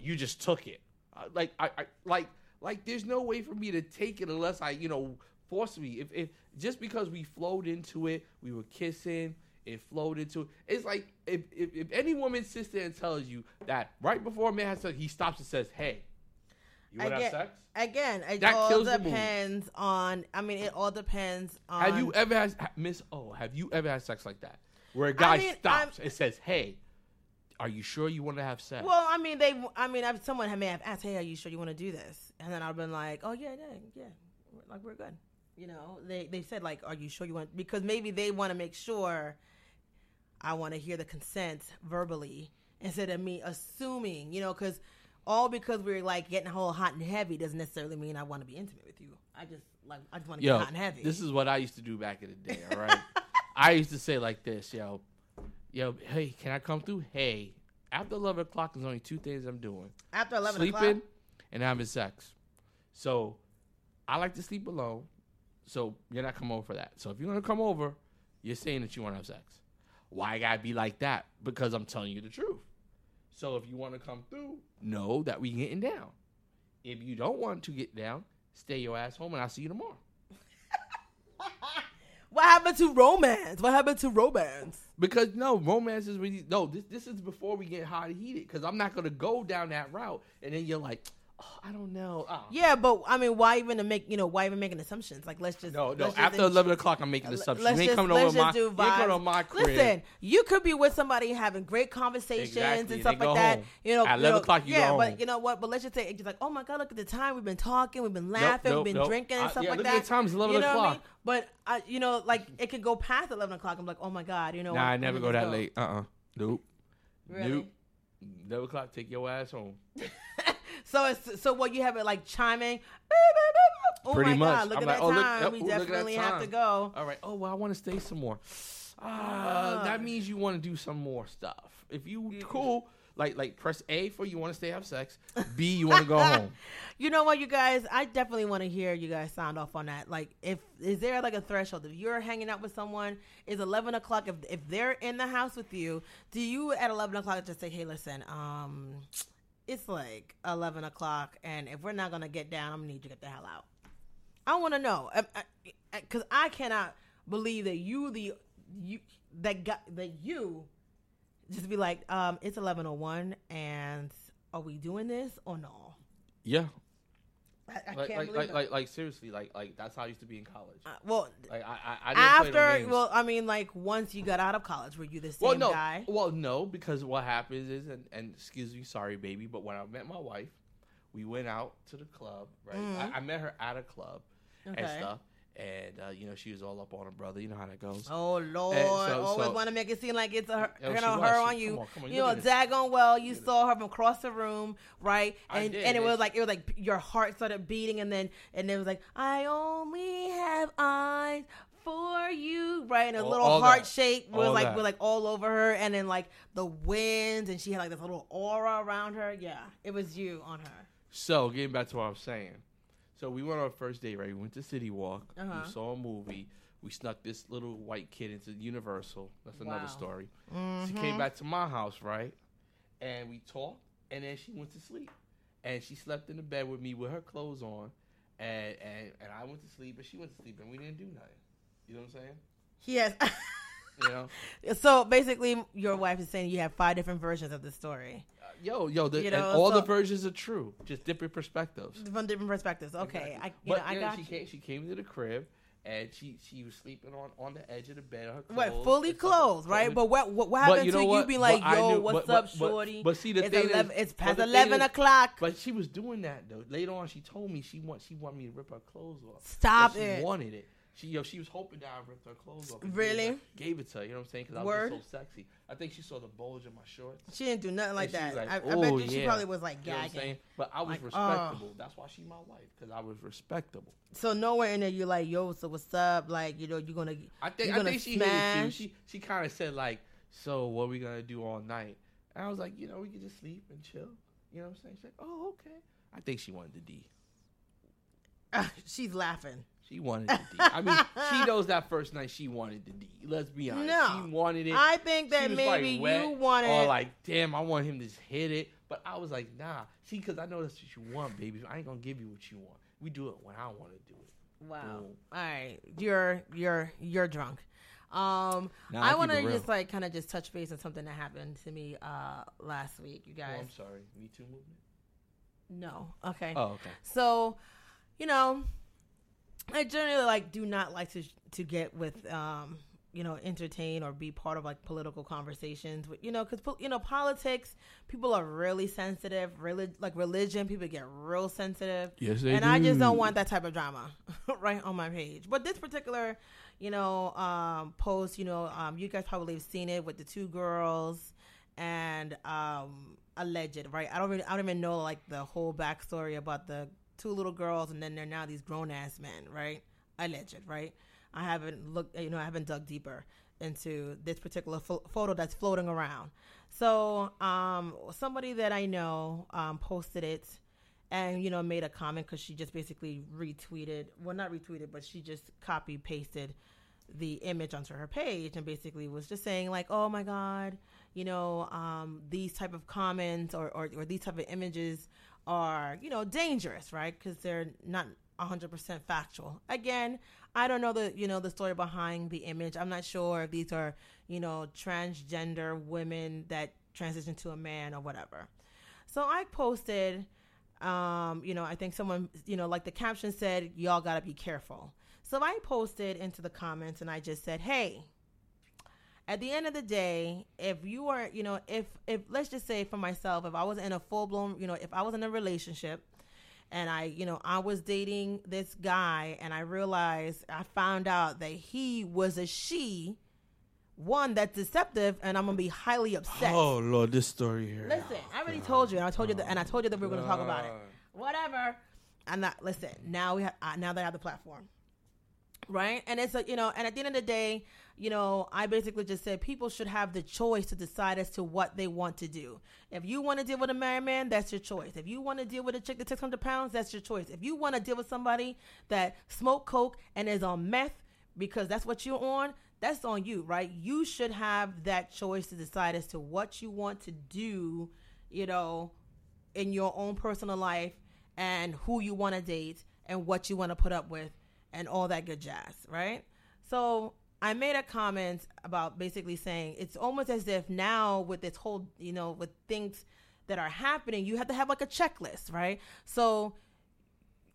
You just took it. Uh, like I, I like like there's no way for me to take it unless I, you know, force me. If if just because we flowed into it, we were kissing, it flowed into it. It's like if if, if any woman sits there and tells you that right before a man has sex, he stops and says, "Hey, you want to have sex?" Again, it That all depends on. I mean, it all depends on. Have you ever had Miss O? Have you ever had sex like that, where a guy mean, stops and says, "Hey, are you sure you want to have sex?" Well, I mean, they. I mean, I've, someone may have asked, "Hey, are you sure you want to do this?" And then I've been like, "Oh yeah, yeah, yeah, like we're good." You know, they they said like, "Are you sure you want?" Because maybe they want to make sure I want to hear the consent verbally instead of me assuming. You know, because all because we're like getting a whole hot and heavy doesn't necessarily mean I want to be intimate with you. I just like I just want to get hot and heavy. this is what I used to do back in the day. All right, I used to say like this, yo, yo, hey, can I come through? Hey, after eleven o'clock, there's only two things I'm doing: after eleven sleeping o'clock. and having sex. So, I like to sleep alone. So you're not coming over for that. So if you're gonna come over, you're saying that you want to have sex. Why I gotta be like that? Because I'm telling you the truth. So if you want to come through, know that we getting down. If you don't want to get down, stay your ass home, and I'll see you tomorrow. What happened to romance? What happened to romance? Because no, romance is really no. This this is before we get hot and heated. Because I'm not gonna go down that route, and then you're like, oh, I don't know. Oh. Yeah, but I mean, why even to make you know why even making assumptions? Like let's just No, no. let's just After eleven o'clock, I'm making Let's assumptions. just- You ain't coming let's over my. just do You ain't coming over my crib. Listen, you could be with somebody having great conversations Exactly, and stuff like that. home. You know, At you 11 know, o'clock, you yeah, but you know what? But let's just say it's like, oh my god, look at the time. We've been talking, we've been laughing, nope, we've been nope. drinking and Uh, stuff yeah, like look that. at the time, it's 11 you know what I o'clock. mean? But uh, you know, like it could go past eleven o'clock. I'm like, oh my god, you know. Nah, I never go that late. Uh uh Nope. Really? Nope. Eleven o'clock, take your ass home. So it's so what you have it like chiming. Oh Pretty my much. god, look I'm at like, that oh, look- time. we look at that definitely have to go. All right. Oh well, I want to stay some more. Ah, Ah. that means you want to do some more stuff. If you cool, like like press A for you want to stay have sex. B you want to go home. You know what, you guys? I definitely want to hear you guys sound off on that. Like, if is there like a threshold? If you're hanging out with someone, is eleven o'clock? If if they're in the house with you, do you at eleven o'clock just say, "Hey, listen, um, it's like eleven o'clock, and if we're not gonna get down, I'm gonna need you to get the hell out." I want to know, because I, I, I cannot believe that you the you that got that you just be like, um, it's eleven oh one, and are we doing this or no? Yeah. I, I Like can't like, believe like, like like seriously like like that's how I used to be in college. Uh, well, Like I I, I didn't play no after well, I mean, like once you got out of college, were you the same well no guy? well no because what happens is and, and excuse me sorry baby but when I met my wife we went out to the club right Mhm. I, I met her at a club and stuff and uh, you know she was all up on her brother you know how that goes Oh Lord! so- Always so- want to make it seem like it's a her, you know, her She- on come you. on, come on, you know, daggone well, you saw her from across the room, right? I And did, and it and was she- like it was like your heart started beating, and then and it was like I only have eyes for you, right? And a All- little all heart that. shape was All like that. was like all over her, and then like the winds, and she had like this little aura around her. Yeah, it was you on her. so getting back to what I was saying so we went on our first date right we went to City Walk Uh-huh. we saw a movie we snuck this little white kid into Universal that's another Wow. story She Mhm. came back to my house, right? And we talked, and then she went to sleep. And she slept in the bed with me with her clothes on. And, and, and I went to sleep, and she went to sleep, and we didn't do nothing. You know what I'm saying? Yes. You know? so basically, your wife is saying you have five different versions of the story yo, yo, the, You and know, all the versions are true, just different perspectives. from different perspectives. Okay, I, you but know, I you know, got she you. came, she came to the crib, and she, she was sleeping on, on the edge of the bed. Her clothes, What fully and clothed, right? But what what, what happened you know to you what? being like, I yo, knew- what's but- up, shorty? but see, the it's thing is- it's past eleven is- o'clock. But she was doing that though. Later on, she told me she want she wanted me to rip her clothes off. Stop But she it. wanted it. She yo, she was hoping that I ripped her clothes off. Really? Gave, her- gave it to her. You know what I'm saying? Because I was so sexy. I think she saw the bulge in my shorts. She didn't do nothing like that. like, I, I bet "Oh, you she probably was like You know what I'm saying? gagging. But I was Like, oh. respectable. That's why she my wife because I was respectable. So nowhere in there you're like, yo, so what's up? Like, you know, you're gonna. I think You're I think she hit it too. She she kind of said like, so what we gonna do all night? And I was like, you know, we could just sleep and chill. You know what I'm saying? She's like, oh okay. I think she wanted the D. she's laughing. She wanted the D. I mean, she knows that first night she wanted the D. Let's be honest. No. She wanted it. I think that maybe wet you wanted. Or like, damn, I want him to just hit it. But I was like, nah. See, because I know that's what you want, baby. I ain't gonna give you what you want. We do it when I want to do it. wow. Boom. All right, you're you're you're drunk. Um, Nah, I keep want to just like kind of just touch base on something that happened to me uh last week. You Oh, guys, I'm sorry. Me Too movement. no, okay. Oh, okay. So, you know, I generally like do not like to to get with um you know entertain or be part of like political conversations with you know because you know politics people are really sensitive really like religion people get real sensitive Yes, they and I just don't want that type of drama right on my page. But this particular, you know, um, post, you know, um, you guys probably have seen it with the two girls and um, alleged, right? I don't really, I don't even know like the whole backstory about the two little girls, and then they're now these grown ass men, right? Alleged, right? I haven't looked, you know, I haven't dug deeper into this particular pho- photo that's floating around. So, um, somebody that I know um, posted it and you know made a comment because she just basically retweeted well not retweeted but she just copy pasted the image onto her page and basically was just saying like oh my god you know um, these type of comments or, or, or these type of images are you know dangerous right? Because they're not 100% factual. Again i don't know the you know the story behind the image. I'm not sure if these are you know transgender women that transition to a man or whatever. So i posted um, you know, I think someone, you know, like the caption said, y'all got to be careful. So I posted into the comments and I just said, hey, at the end of the day, if you are, you know, if, if, let's just say for myself, if I was in a full blown, you know, if I was in a relationship and I, you know, I was dating this guy and I realized, I found out that he was a she, one that's deceptive and I'm going to be highly upset. Oh Lord, this story here. Listen, I already told you, and I told you that, and I told you that we were going to talk about it. Whatever. I'm not. Listen, now we have. Uh, now that I have the platform, right? And it's a, you know, and at the end of the day, you know, I basically just said people should have the choice to decide as to what they want to do. If you want to deal with a married man, that's your choice. If you want to deal with a chick that takes 100 pounds, that's your choice. If you want to deal with somebody that smoke coke and is on meth because that's what you're on, that's on you, right? You should have that choice to decide as to what you want to do, you know, in your own personal life and who you want to date and what you want to put up with and all that good jazz, right? So I made a comment about basically saying it's almost as if now with this whole, you know, with things that are happening, you have to have like a checklist, right? So,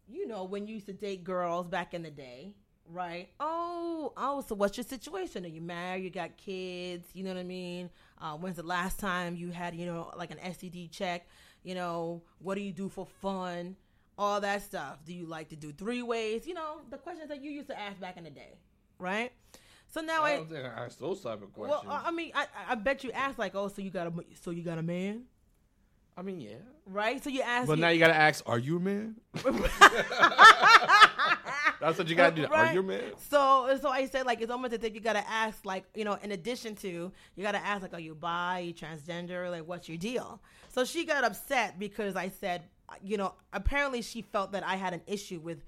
you know, when you used to date girls back in the day, right? Oh, oh, so what's your situation? Are you married? You got kids? You know what I mean? Uh, when's the last time you had, you know, like an STD check? You know, what do you do for fun? All that stuff. Do you like to do three ways? You know, the questions that you used to ask back in the day, right? So now I I, don't think I asked those type of questions. well, I mean, I, I bet you asked like, oh, so you got a, so you got a man, I mean, yeah. right? So you ask, But me- now you gotta ask, are you a man? That's what you gotta do. Are you a man? So, so I said like it's almost as if you gotta ask like you know in addition to you gotta ask like are you bi, you transgender, like what's your deal? So she got upset because I said you know apparently she felt that I had an issue with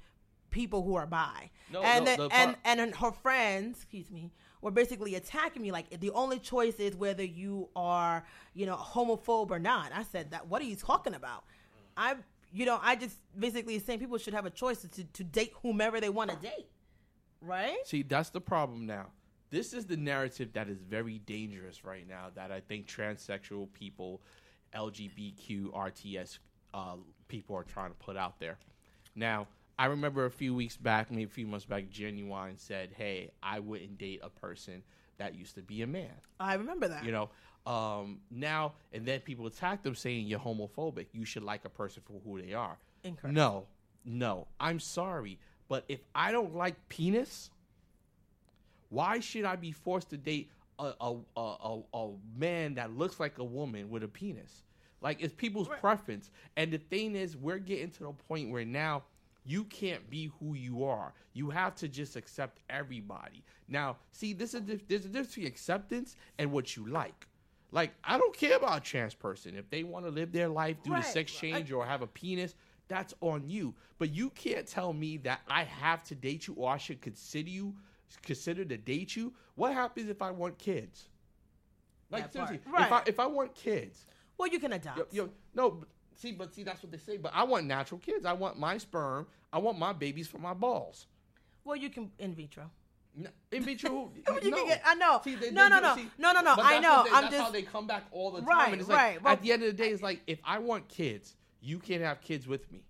people who are bi, No, and no, the and part- and her friends, excuse me, were basically attacking me like the only choice is whether you are you know homophobe or not. I said that what are you talking about? I you know I just basically saying people should have a choice to to date whomever they want to date, right? See, that's the problem now. This is the narrative that is very dangerous right now that I think transsexual people, LGBTQ, RTS uh, people are trying to put out there. Now, I remember a few weeks back, maybe a few months back, Genuine said, hey, I wouldn't date a person that used to be a man. I remember that. You know, um, now and then people attack them saying you're homophobic. You should like a person for who they are. Incorrect. No, no. I'm sorry, but if I don't like penis, why should I be forced to date a a, a, a, a man that looks like a woman with a penis? Like it's people's Right. preference. And the thing is, we're getting to the point where now you can't be who you are. You have to just accept everybody. Now, see, this is there's a difference between acceptance and what you like. Like, I don't care about a trans person. If they want to live their life, do Right. the sex I- change, or have a penis, that's on you. But you can't tell me that I have to date you or I should consider you consider to date you. What happens if I want kids? Like seriously, if I if I want kids, Well, you can adopt. yo, yo, no, see, but see, that's what they say. But I want natural kids. I want my sperm. I want my babies from my balls. Well, you can in vitro. In vitro, You can no. get- I know. See, they- no, they no, no, see, no, no, no. I know. they- I'm that's just how they come back all the time. Right, and it's like, right. Well- at the end of the day, it's like if I want kids, you can't have kids with me.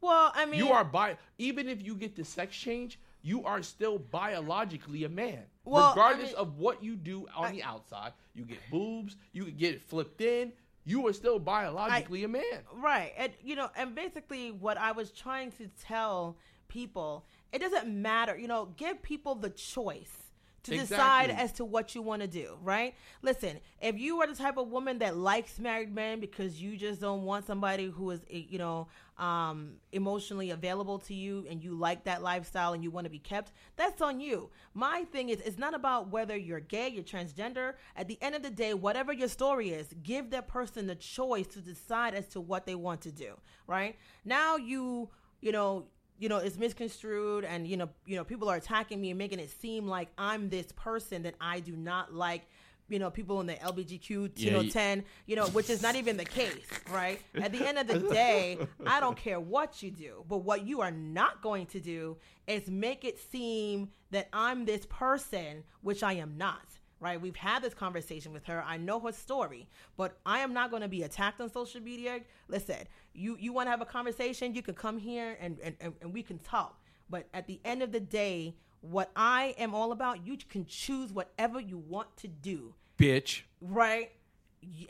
well. I mean, You are bi. Even if you get the sex change, you are still biologically a man, Well, I regardless mean- of what you do on I- the outside. You get boobs, you can get it flipped in. You are still biologically a man. right, and you know, and basically, what I was trying to tell people, it doesn't matter. You know, give people the choice. To decide as to what you want to do, right? Listen, if you are the type of woman that likes married men because you just don't want somebody who is, eh, you know, um, emotionally available to you and you like that lifestyle and you want to be kept, that's on you. My thing is, it's not about whether you're gay, you're transgender. At the end of the day, whatever your story is, give that person the choice to decide as to what they want to do, right? Now you, you know, you know it's misconstrued and you know you know people are attacking me and making it seem like i'm this person that i do not like you know people in the lbgq you Yeah, know you- 10 you know which is not even the case right? At the end of the day i don't care what you do but what you are not going to do is make it seem that i'm this person which i am not right? We've had this conversation with her. I know her story, but I am not going to be attacked on social media. Listen, you you want to have a conversation, you can come here and, and, and, and we can talk. But at the end of the day, what I am all about, you can choose whatever you want to do, Bitch. right?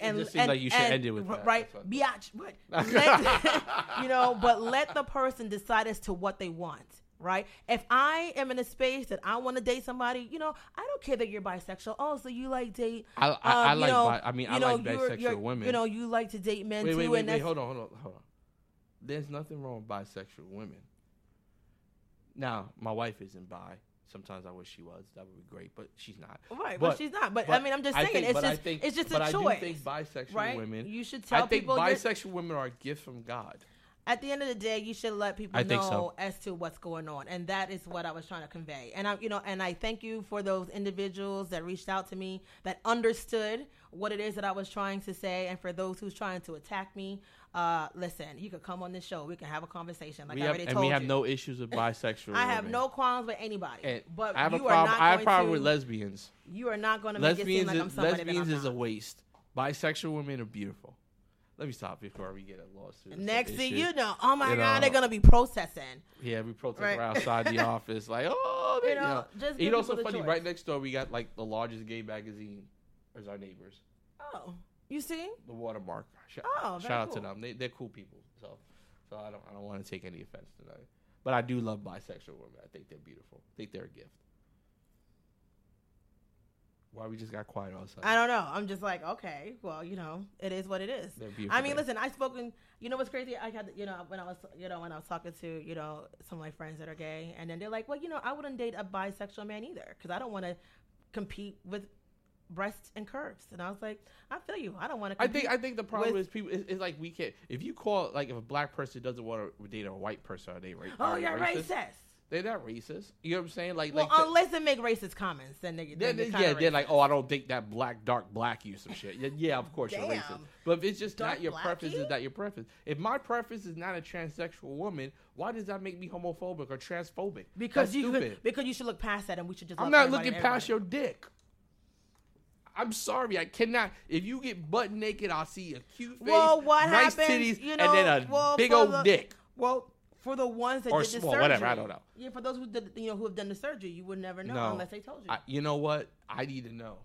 And, just seems like you should end it with that. right, biatch. But let, you know, but let the person decide as to what they want, right? If I am in a space that I want to date somebody, you know, I don't care that you're bisexual. Oh, so you like date? I- I- um, I like know, bi- I mean, I know, like you're- bisexual you're- women. You know, you like to date men Wait, too, wait, wait, and wait. Hold on, hold on, hold on. There's nothing wrong with bisexual women. Now, my wife isn't bi, Sometimes I wish she was. That would be great, but she's not. Right, but, But- she's not. But, but I mean, I'm just saying, think- it's but I just think- it's just but a I choice, do think bisexual right? women. You should tell I think people. you're- bisexual women are a gift from God. At the end of the day, you should let people I know so. as to what's going on, and that is what I was trying to convey. And I, you know, and I thank you for those individuals that reached out to me that understood what it is that I was trying to say, and for those who's trying to attack me, uh, listen, you could come on this show, we can have a conversation. Like we I have, already and told we have you. no issues with bisexual. I have women. no qualms with anybody, And but I have a you are problem. I have a problem to, with lesbians. You are not going to make it Lesbians, seem like I'm somebody lesbians that I'm is a waste. Bisexual women are beautiful. Let me stop before we get a lawsuit. Next thing you know, oh my You god, know. they're gonna be processing. Yeah, we protest Right. right. outside the office, like, oh, they, You you know, know. just You know, so funny. choice. Right next door, we got like the largest gay magazine as our neighbors, Oh, you see? the Watermark. Shout, Oh, shout out to them. They, they're cool people. So, so I don't, I don't want to take any offense tonight. But I do love bisexual women. I think they're beautiful. I think they're a gift. Why we just got quiet all of a sudden? I don't know. I'm just like, okay, well, you know, it is what it is. I mean, there. listen, I've spoken. You know what's crazy? I had, you know, when I was, you know, when I was talking to, you know, some of my friends that are gay, and then they're like, well, you know, I wouldn't date a bisexual man either because I don't want to compete with breasts and curves. And I was like, I feel you. I don't want to. I think I think the problem with- is people. It's, it's like we can't. If you call like if a black person doesn't want to date a white person, oh, are they ra- Oh, you're racist? racist. They're not racist. You know what I'm saying? Like Well, like unless they make racist comments, then they, Then, then, they're yeah, they're like, oh, I don't think that black, dark black you some shit. Yeah, yeah, of course you're racist. But if it's just Dark not your preference, is not your preference. If my preference is not a transsexual woman, why does that make me homophobic or transphobic? because That's you stupid. because you should look past that, and we should just. I'm not looking past your dick. I'm sorry, I cannot. If you get butt naked, I'll see a cute face, Well, what nice happens, titties, you and then a well, big old the- dick. Well, for the ones that Or did the small, surgery, whatever, I don't know. Yeah, for those who did, you know, who have done the surgery, you would never know No. unless they told you. I, you know what? I need to know.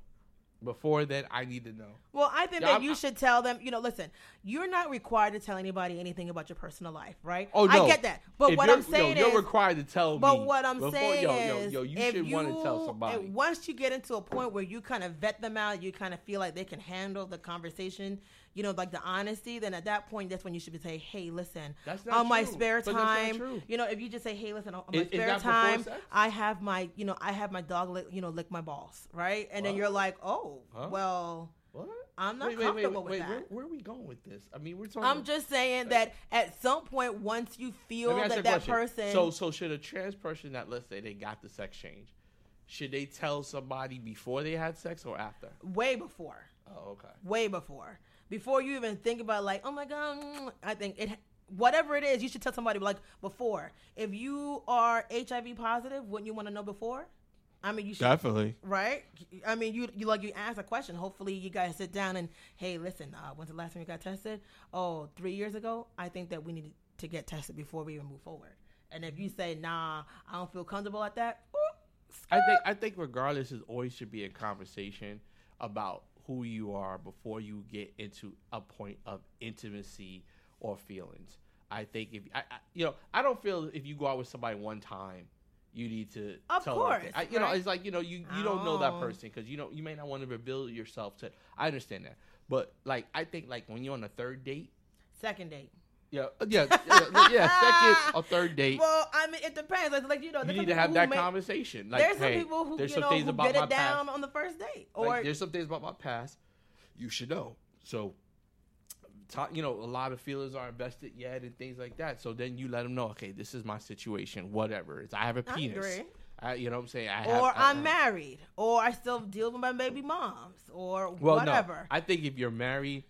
Before that, I need to know. well, I think Yeah, that I'm- you should tell them. You know, listen, you're not required to tell anybody anything about your personal life, right? Oh no, I get that, but If what I'm saying yo, is, you're required to tell me. But me. what I'm before, saying yo, is, yo, yo, you should want to tell somebody. once you get into a point where you kind of vet them out, you kind of feel like they can handle the conversation, you know, like the honesty. Then at that point, that's when you should be saying, "Hey, listen, That's not on my true. spare But that's not time, you know, if you just say, "Hey, listen, on my Is- is spare before time. I have my, you know, I have my dog, lick, you know, lick my balls, right?" And then you're like, "Oh, Huh? well." What? I'm not wait, wait, comfortable wait, with wait, that. Where, where are we going with this? I mean, we're talking. I'm just saying that at some point, once you feel Let me ask you that that question. person, So, so should a trans person that let's say they got the sex change, should they tell somebody before they had sex or after? way before, Oh, okay. way before before you even think about like oh my god mm, i think it whatever it is you should tell somebody like before. If you are hiv positive wouldn't you want to know before? I mean you should. Definitely. right? I mean you you like you ask a question. Hopefully you guys sit down and hey listen uh, when's the last time you got tested? Oh three years ago? I think that we need to get tested before we even move forward. And if you say nah i don't feel comfortable at that I think I think regardless, it always should be a conversation about who you are before you get into a point of intimacy or feelings. I think if I, I you know I don't feel if you go out with somebody one time. You need to Of tell course, them. I, you know, it's like you know, you, you don't know that Oh. person because you know you may not want to reveal yourself to. I understand that, but like I think like when you're on a third date, second date Uh, yeah, yeah, yeah, yeah second or third date, well i mean it depends like, like you know you need to have that conversation. Like, there's some people who there's you some know who get it down past. on the first date, Like, or there's some things about my past you should know. So, you know, a lot of feelers aren't invested yet and things like that. So then you let them know, okay, this is my situation, whatever. It's, I have a penis. I, you know what I'm saying? I have, or I- I'm I- married, or I still deal with my baby moms, or Well, whatever. no. I think if you're married,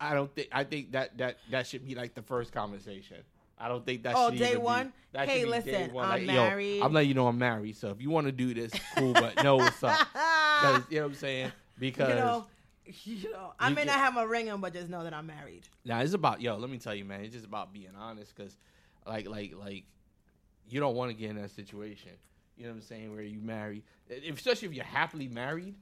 I don't think I think that that that should be like the first conversation. I don't think that. Oh, should day be- one? Hey, be day listen, one. I'm Like, yo, married. I'm letting you know I'm married. So if you want to do this, cool. But no, what's up. you know what I'm saying? Because you know, you know, I may not have my ring on, but just know that I'm married. Now it's about yo. Let me tell you, man. It's just about being honest, because like like like you don't want to get in that situation. You know what I'm saying? Where you marry, especially if you're happily married.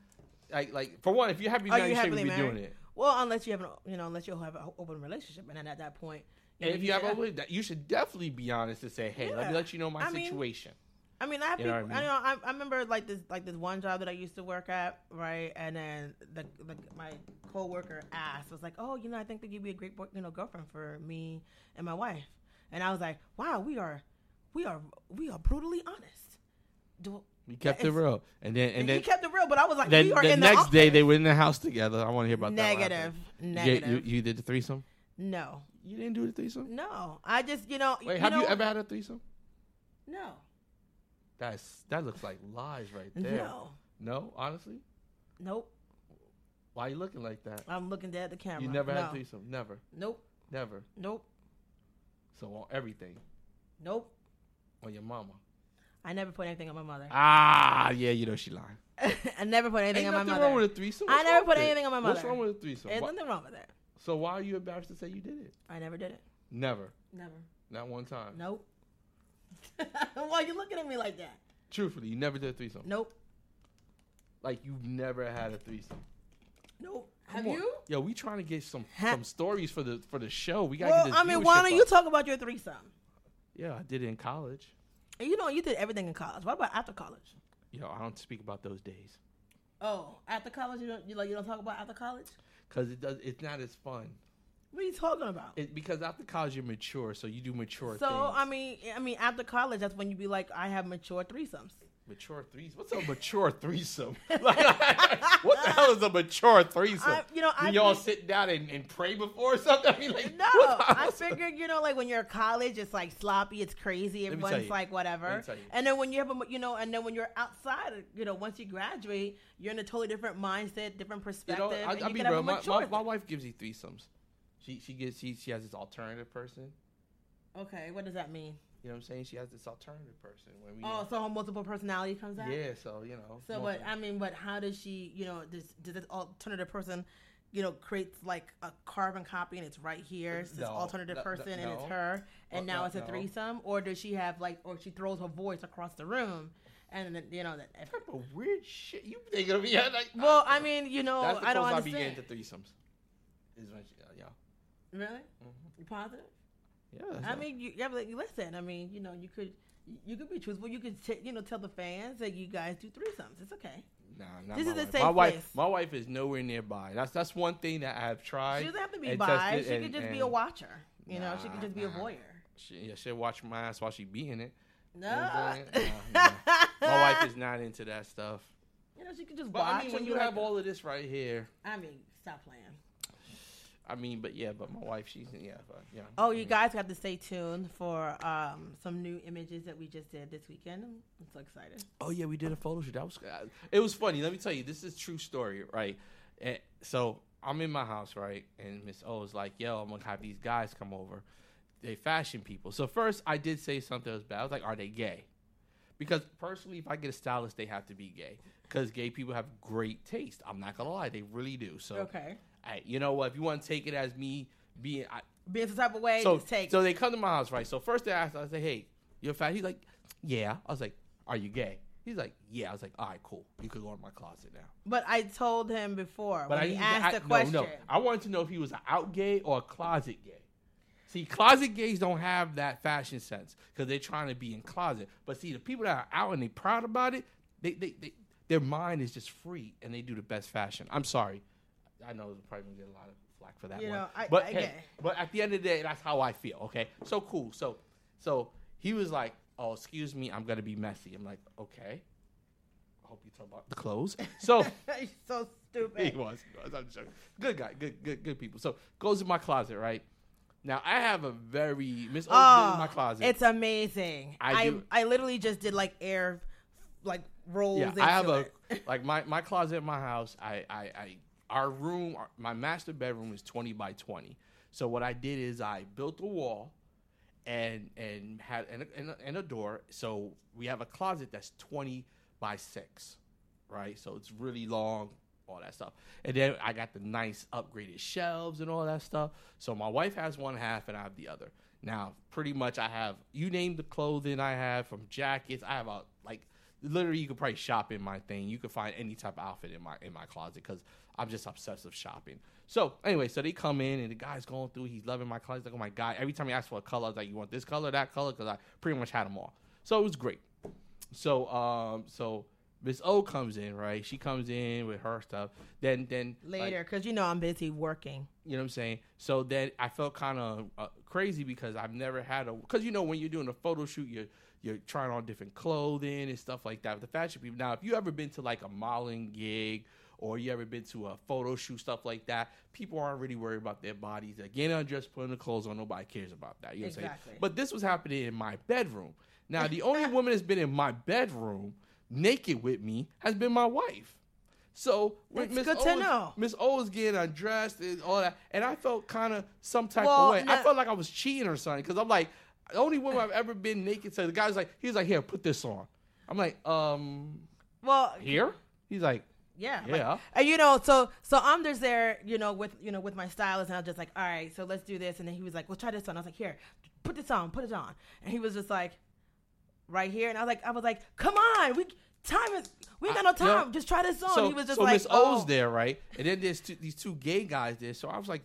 Like like for one, if you're happily Are married, you you shouldn't be married? doing it. Well, unless you have, an, you know, unless you have an open relationship, and then at that point, And if you have that you should definitely be honest and say, hey, let me let you know my I mean, situation. I mean, I have You know people. what I I, know. I, I remember like this, like this one job that I used to work at, right? And then the, the my coworker asked, was like, "Oh, you know, I think that you'd be a great, you know, girlfriend for me and my wife." And I was like, "Wow, we are, we are, we are brutally honest." Do We kept Yeah, it real, and then and then he kept it real, but I was like, then we were the in next the day they were in the house together. I want to hear about that. what negative. You, negative. you, you did the threesome. no, You didn't do the threesome. no. I just, you know, Wait, you have know, you ever had a threesome? No, That's that looks like lies right there. no, No, honestly, nope. why are you looking like that? I'm looking dead at the camera. You never no. had a threesome. Never, Nope, never. nope, So on everything nope. on your mama. I never put anything on my mother. Ah, yeah, you know she lying. I never put anything Ain't on my nothing mother. wrong with a threesome. I never put with it? anything on my mother. What's wrong with a threesome? There's nothing wrong with it. so why are you embarrassed to say you did it? I never did it. Never, Never. not one time. Nope. Why are you looking at me like that? Truthfully, you never did a threesome. Nope. Like you've never had a threesome. Nope. Come Have on. you? Yo, we trying to get some Ha- some stories for the for the show. We got. Well, get this I mean, why don't you talk about your threesome? Yeah, I did it in college. And You know, you did everything in college. What about after college? Yo, I don't speak about those days Oh, after college, you don't you like you don't talk about after college? because it does. It's not as fun. What are you talking about? It, because after college you're mature, so you do mature so things. I mean, I mean, after college, that's when you be like, I have mature threesomes. mature threesome. What's a mature threesome? Like, what the hell is a mature threesome? I, you know, I y'all think- sit down and, and pray before or something? I mean, like, No, I figured you know, like when you're in college, it's like sloppy, it's crazy. Everyone's like whatever. you. And then when you have a, you know, and then when you're outside, you know, once you graduate, you're in a totally different mindset, different You perspective. know, I, and I'll you be real. a My, my, my wife gives you threesomes. She she gets she she has this alternative person. Okay, what does that mean? You know what I'm saying? She has this alternative person when we. Oh, so her multiple personality comes out. yeah. So you know. So, but I mean, but how does she, you know, does, does this alternative person, you know, creates like a carbon copy and it's right here, it's this No, alternative no, no, person and it's her, and Uh, now it's a no. threesome, or does she have like, or she throws her voice across the room, and then you know that. Type of weird shit you think of me? Like, well, I mean, you know, I don't closest I be getting understand. to threesomes. Is when she, yeah. Really? Mhm. You positive? Yeah. I mean, you, yeah, listen. I mean, you know, you could. You could be truthful. You could, t- you know, tell the fans that you guys do threesomes. It's okay. Nah, not This my is wife. safe my wife, place. my wife is nowhere nearby. That's that's one thing that I've tried. She doesn't have to be bi. She and- could just be a watcher. You know, she could Nah, just be a voyeur. She, yeah, she'll watch my ass while she being it. No. You know Nah, My wife is not into that stuff. You know, she could just But watch. I mean, when and you have like, all of this right here, I mean, stop playing. I mean, but yeah, but my wife, she's yeah, but yeah. Oh, I you mean, guys have to stay tuned for um, some new images that we just did this weekend. I'm so excited. Oh yeah, we did a photo shoot. That was uh, it was funny. Let me tell you, this is a true story, right? And so I'm in my house, right, and Miss O is like, "Yo, I'm gonna have these guys come over. They fashion people." So first, I did say something that was bad. I was like, "Are they gay?" Because personally, if I get a stylist, they have to be gay. Because gay people have great taste. I'm not gonna lie, they really do. So, Okay. I, you know what? If you want to take it as me being, I, Being some type of way, so just take. so they come to my house, right? So first they asked, I say, "Hey, you're fat?" He's like, "Yeah." I was like, "Are you gay?" He's like, "Yeah." I was like, "All right, cool. You could go in my closet now." but I told him before But when I he to- asked I, the no, question. no. I wanted to know if he was an out gay or a closet gay. See, closet gays don't have that fashion sense because they're trying to be in closet. But see, the people that are out and they proud about it, they, they, they their mind is just free and they do the best fashion. I'm sorry, I know we're probably gonna get a lot of flack for that You one. know, I- but I hey, it. but at the end of the day, that's how I feel. Okay, so cool. So so he was like, "Oh, excuse me, I'm gonna be messy." I'm like, "Okay." I hope you talk about the clothes. So. He's so stupid. He was. He was. I'm joking. Good guy. Good, good, good people. So goes in my closet, right? Now I have a very Miss O's in my oh, closet. Oh, It's amazing. I I, do- I literally just did like air, like rolls. yeah, I have a like my my closet in my house. I I, I our room, our, my master bedroom is 20 by 20. So what I did is I built a wall and and had and a, and and a door. So we have a closet that's 20 by 6, right? So it's really long, all that stuff. And then I got the nice upgraded shelves and all that stuff. So my wife has one half and I have the other. Now, pretty much I have you name the clothing I have from jackets. I have a like literally you could probably shop in my thing. You could find any type of outfit in my in my closet because I'm just obsessed with shopping. So anyway, so they come in and the guy's going through. He's loving my. He's like, oh my god! Every time he asks for a color, I was like, you want this color, that color? Because I pretty much had them all. So it was great. So um, so Miss O comes in, right? She comes in with her stuff. Then then later because you know I'm busy working. you know what I'm saying? So then I felt kind of uh, crazy because I've never had a because you know when you're doing a photo shoot you're you're trying on different clothing and stuff like that with the fashion people. Now, if you ever been to like a modeling gig or you ever been to a photo shoot stuff like that, people aren't really worried about their bodies. They're getting undressed, putting the clothes on. Nobody cares about that. You know what I'm Exactly. saying? But this was happening in my bedroom. Now, the only woman that's been in my bedroom naked with me has been my wife. So Miss O Miss O was getting undressed and all that, and I felt kind of some type Well, of way. I felt like I was cheating or something because I'm like, the only woman I've ever been naked to. The guy's like, he's like, here, put this on. I'm like, um, Well, here. He's like, yeah, like- yeah. and you know, so so I'm just there, you know, with you know with my stylist, and I was just like, all right, so let's do this, and then he was like, well, try this on. I was like, here, put this on, put it on, and he was just like, right here, and I was like, I was like, come on, we time is we ain't got no I- yeah. time, just try this on. So, he was just so like, Miss O's oh. there, right? And then there's two, these two gay guys there. So I was like,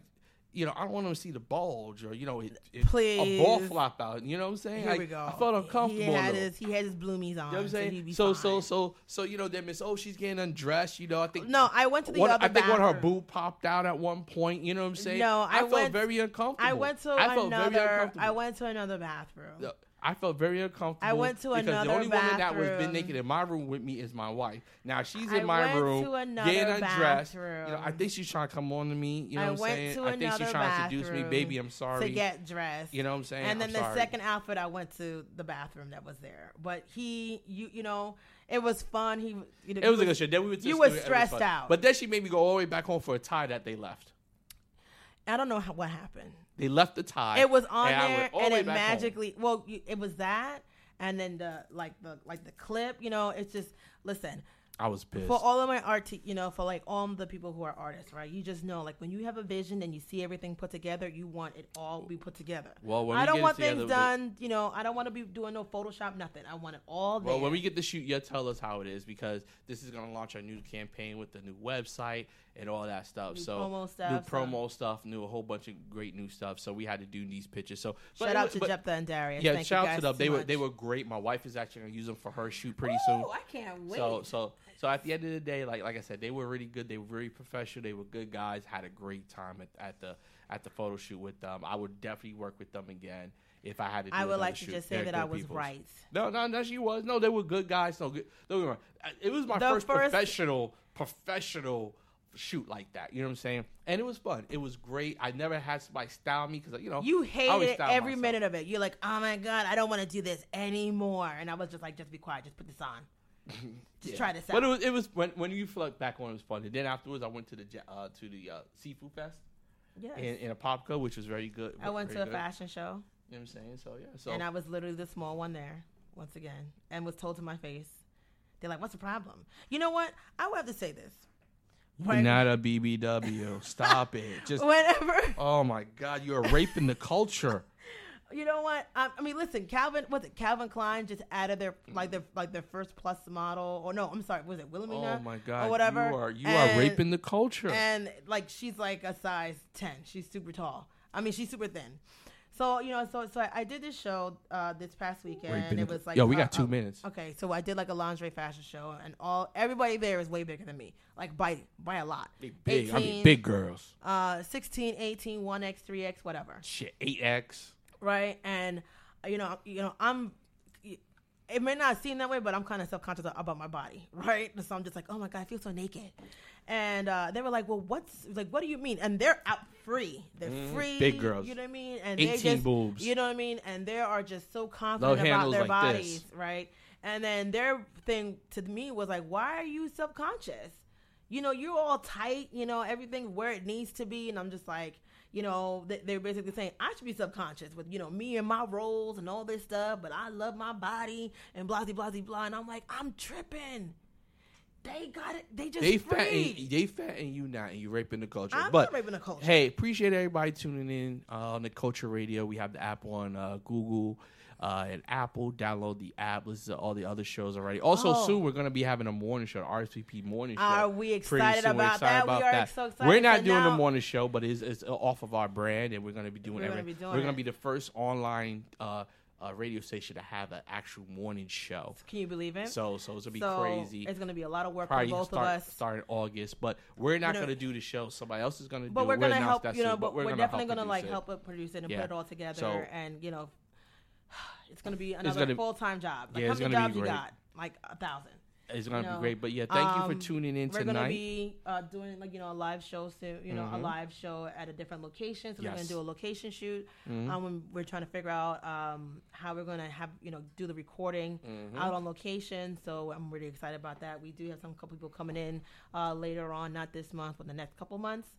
you know, I don't want them to see the bulge or you know, it, it, a ball flop out. You know what I'm saying? Here Like, we go. I felt uncomfortable. He had his he had his bloomies on. You know what I'm so saying? So so fine. so so you know, then Miss Oh, she's getting undressed. You know, I think No, I went to the one, other I think one of her boob popped out at one point. You know what I'm saying? No, I felt went- very uncomfortable. I went to I felt another. very uncomfortable. I went to another bathroom. I felt very uncomfortable. I went to because the only woman that was been naked in my room with me is my wife. Now she's I in my went room to another getting undressed. You know. I think she's trying to come on to me. You know I what I'm went saying? I think she's trying to seduce me. Baby, I'm sorry. to get dressed. you know what I'm saying? and then I'm the sorry. second outfit, I went to the bathroom that was there. But he, you, you know, it was fun. He, you know, It was a good shit. Then we went to you was stressed out. But then she made me go all the way back home for a tie that they left. I don't know how, what happened. They left the tie. It was on and there, went all the and it back home. magically. Well, you, it was that, and then the like the like the clip. You know, it's just listen. I was pissed. for all of my art, you know, for like all the people who are artists, right? You just know, like when you have a vision and you see everything put together, you want it all be put together. Well, when I we don't want together, things done, you know. I don't want to be doing no Photoshop, nothing. I want it all there. Well, when we get the shoot, you'll tell us how it is because this is going to launch our new campaign with the new website and all that stuff. New so promo new stuff, so- promo stuff, new a whole bunch of great new stuff. So we had to do these pictures. So Shout it out was- to but- Jephthah and Darius. Yeah, Thank shout you out to them. so They were they were great. My wife is actually going to use them for her shoot pretty soon. Ooh, I can't wait. So so so at the end of the day, like like I said, they were really good. They were very professional. They were good guys. Had a great time at, at the at the photo shoot with them. I would definitely work with them again if I had to. Do I would like to shoot. just say They're that I was peoples. right. No, no, no, she was. No, they were good guys. No, good. Don't get me wrong. It was my The first, first- professional, professional shoot like that. You know what I'm saying? And it was fun. It was great. I never had somebody style me because you know You hated every myself. minute of it. You're like, oh my god, I don't want to do this anymore. And I was just like, just be quiet, just put this on, just Yeah. try this out. But it was it was when when you look back on it, it was fun. And then afterwards, I went to the uh, to the uh, seafood fest yes. in, in Apopka, which was very good. I went to a good. fashion show. You know what I'm saying? So yeah. So and I was literally the small one there once again, and was told to my face. They're like, "What's the problem?" You know what? I would have to say this. You're not a BBW. Stop it. Just Whenever oh my god, you're raping the culture. you know what? I, I mean, listen, Calvin was it Calvin Klein just added their like their like their first plus model, or no, I'm sorry, was it Wilhelmina? Oh my god, or whatever. You are you And- are raping the culture. and like she's like a size 10 she's super tall i mean she's super thin so you know so so i, did this show uh this past weekend it was like Yo, we uh, got two uh, minutes. okay so i did like a lingerie fashion show and all everybody there is way bigger than me like by by a lot Big, big. I mean, big girls. uh 16 18 1x 3x whatever Shit, eight X. right? And you know, you know, I'm. It may not seem that way, but I'm kind of self conscious about my body, right? So I'm just like, oh my god, I feel so naked. And uh, they were like, well, what's like? What do you mean? And they're out free. They're Mhm. free. Big girls. You know what I mean? And they 18 just, boobs. You know what I mean? And they are just so confident about their like this. bodies, right? And then their thing to me was like, why are you subconscious? You know, you're all tight. You know, everything where it needs to be. And I'm just like, you know, they're basically saying I should be subconscious with you know me and my roles and all this stuff, but I love my body and blah blah blah blah. And I'm like, I'm tripping. They got it. They just They fat free. and they fat and you not, and you raping the culture. I'm but not raping the culture. hey, appreciate everybody tuning in uh, on the Culture Radio. We have the app on uh, Google uh, and Apple. Download the app. Listen to all the other shows already. Also, Oh. soon we're gonna be having a morning show, RSVP morning show. Are we excited soon. We're about excited that? about we are that. so excited. We're not doing the now- morning show, but it's, it's off of our brand, and we're going to be doing We're gonna be doing We're going to be the first online uh, a radio station to have an actual morning show. Can you believe it? So so it's gonna be So, crazy. It's gonna be a lot of work Probably for both start of us. start in August, but we're not know- gonna do the show. Somebody else is gonna. But do. we're it. gonna We'll help, you know. soon, But we're, gonna definitely gonna like it. help it produce it and Yeah. put it all together. So- and you know, it's gonna be another full time job. Like Yeah, how many jobs you got? Like a thousand. It's gonna you know, be great. But yeah, thank you Um, for tuning in tonight. We're gonna be uh, doing like you know a live show soon. You know, a Mhm. live show at a different location. So we're gonna do a location shoot. Mhm. Um, we're trying to figure out um, how we're gonna have you know do the recording Mhm. out on location. So I'm really excited about that. We do have some couple people coming in uh, later on, not this month, but the next couple months.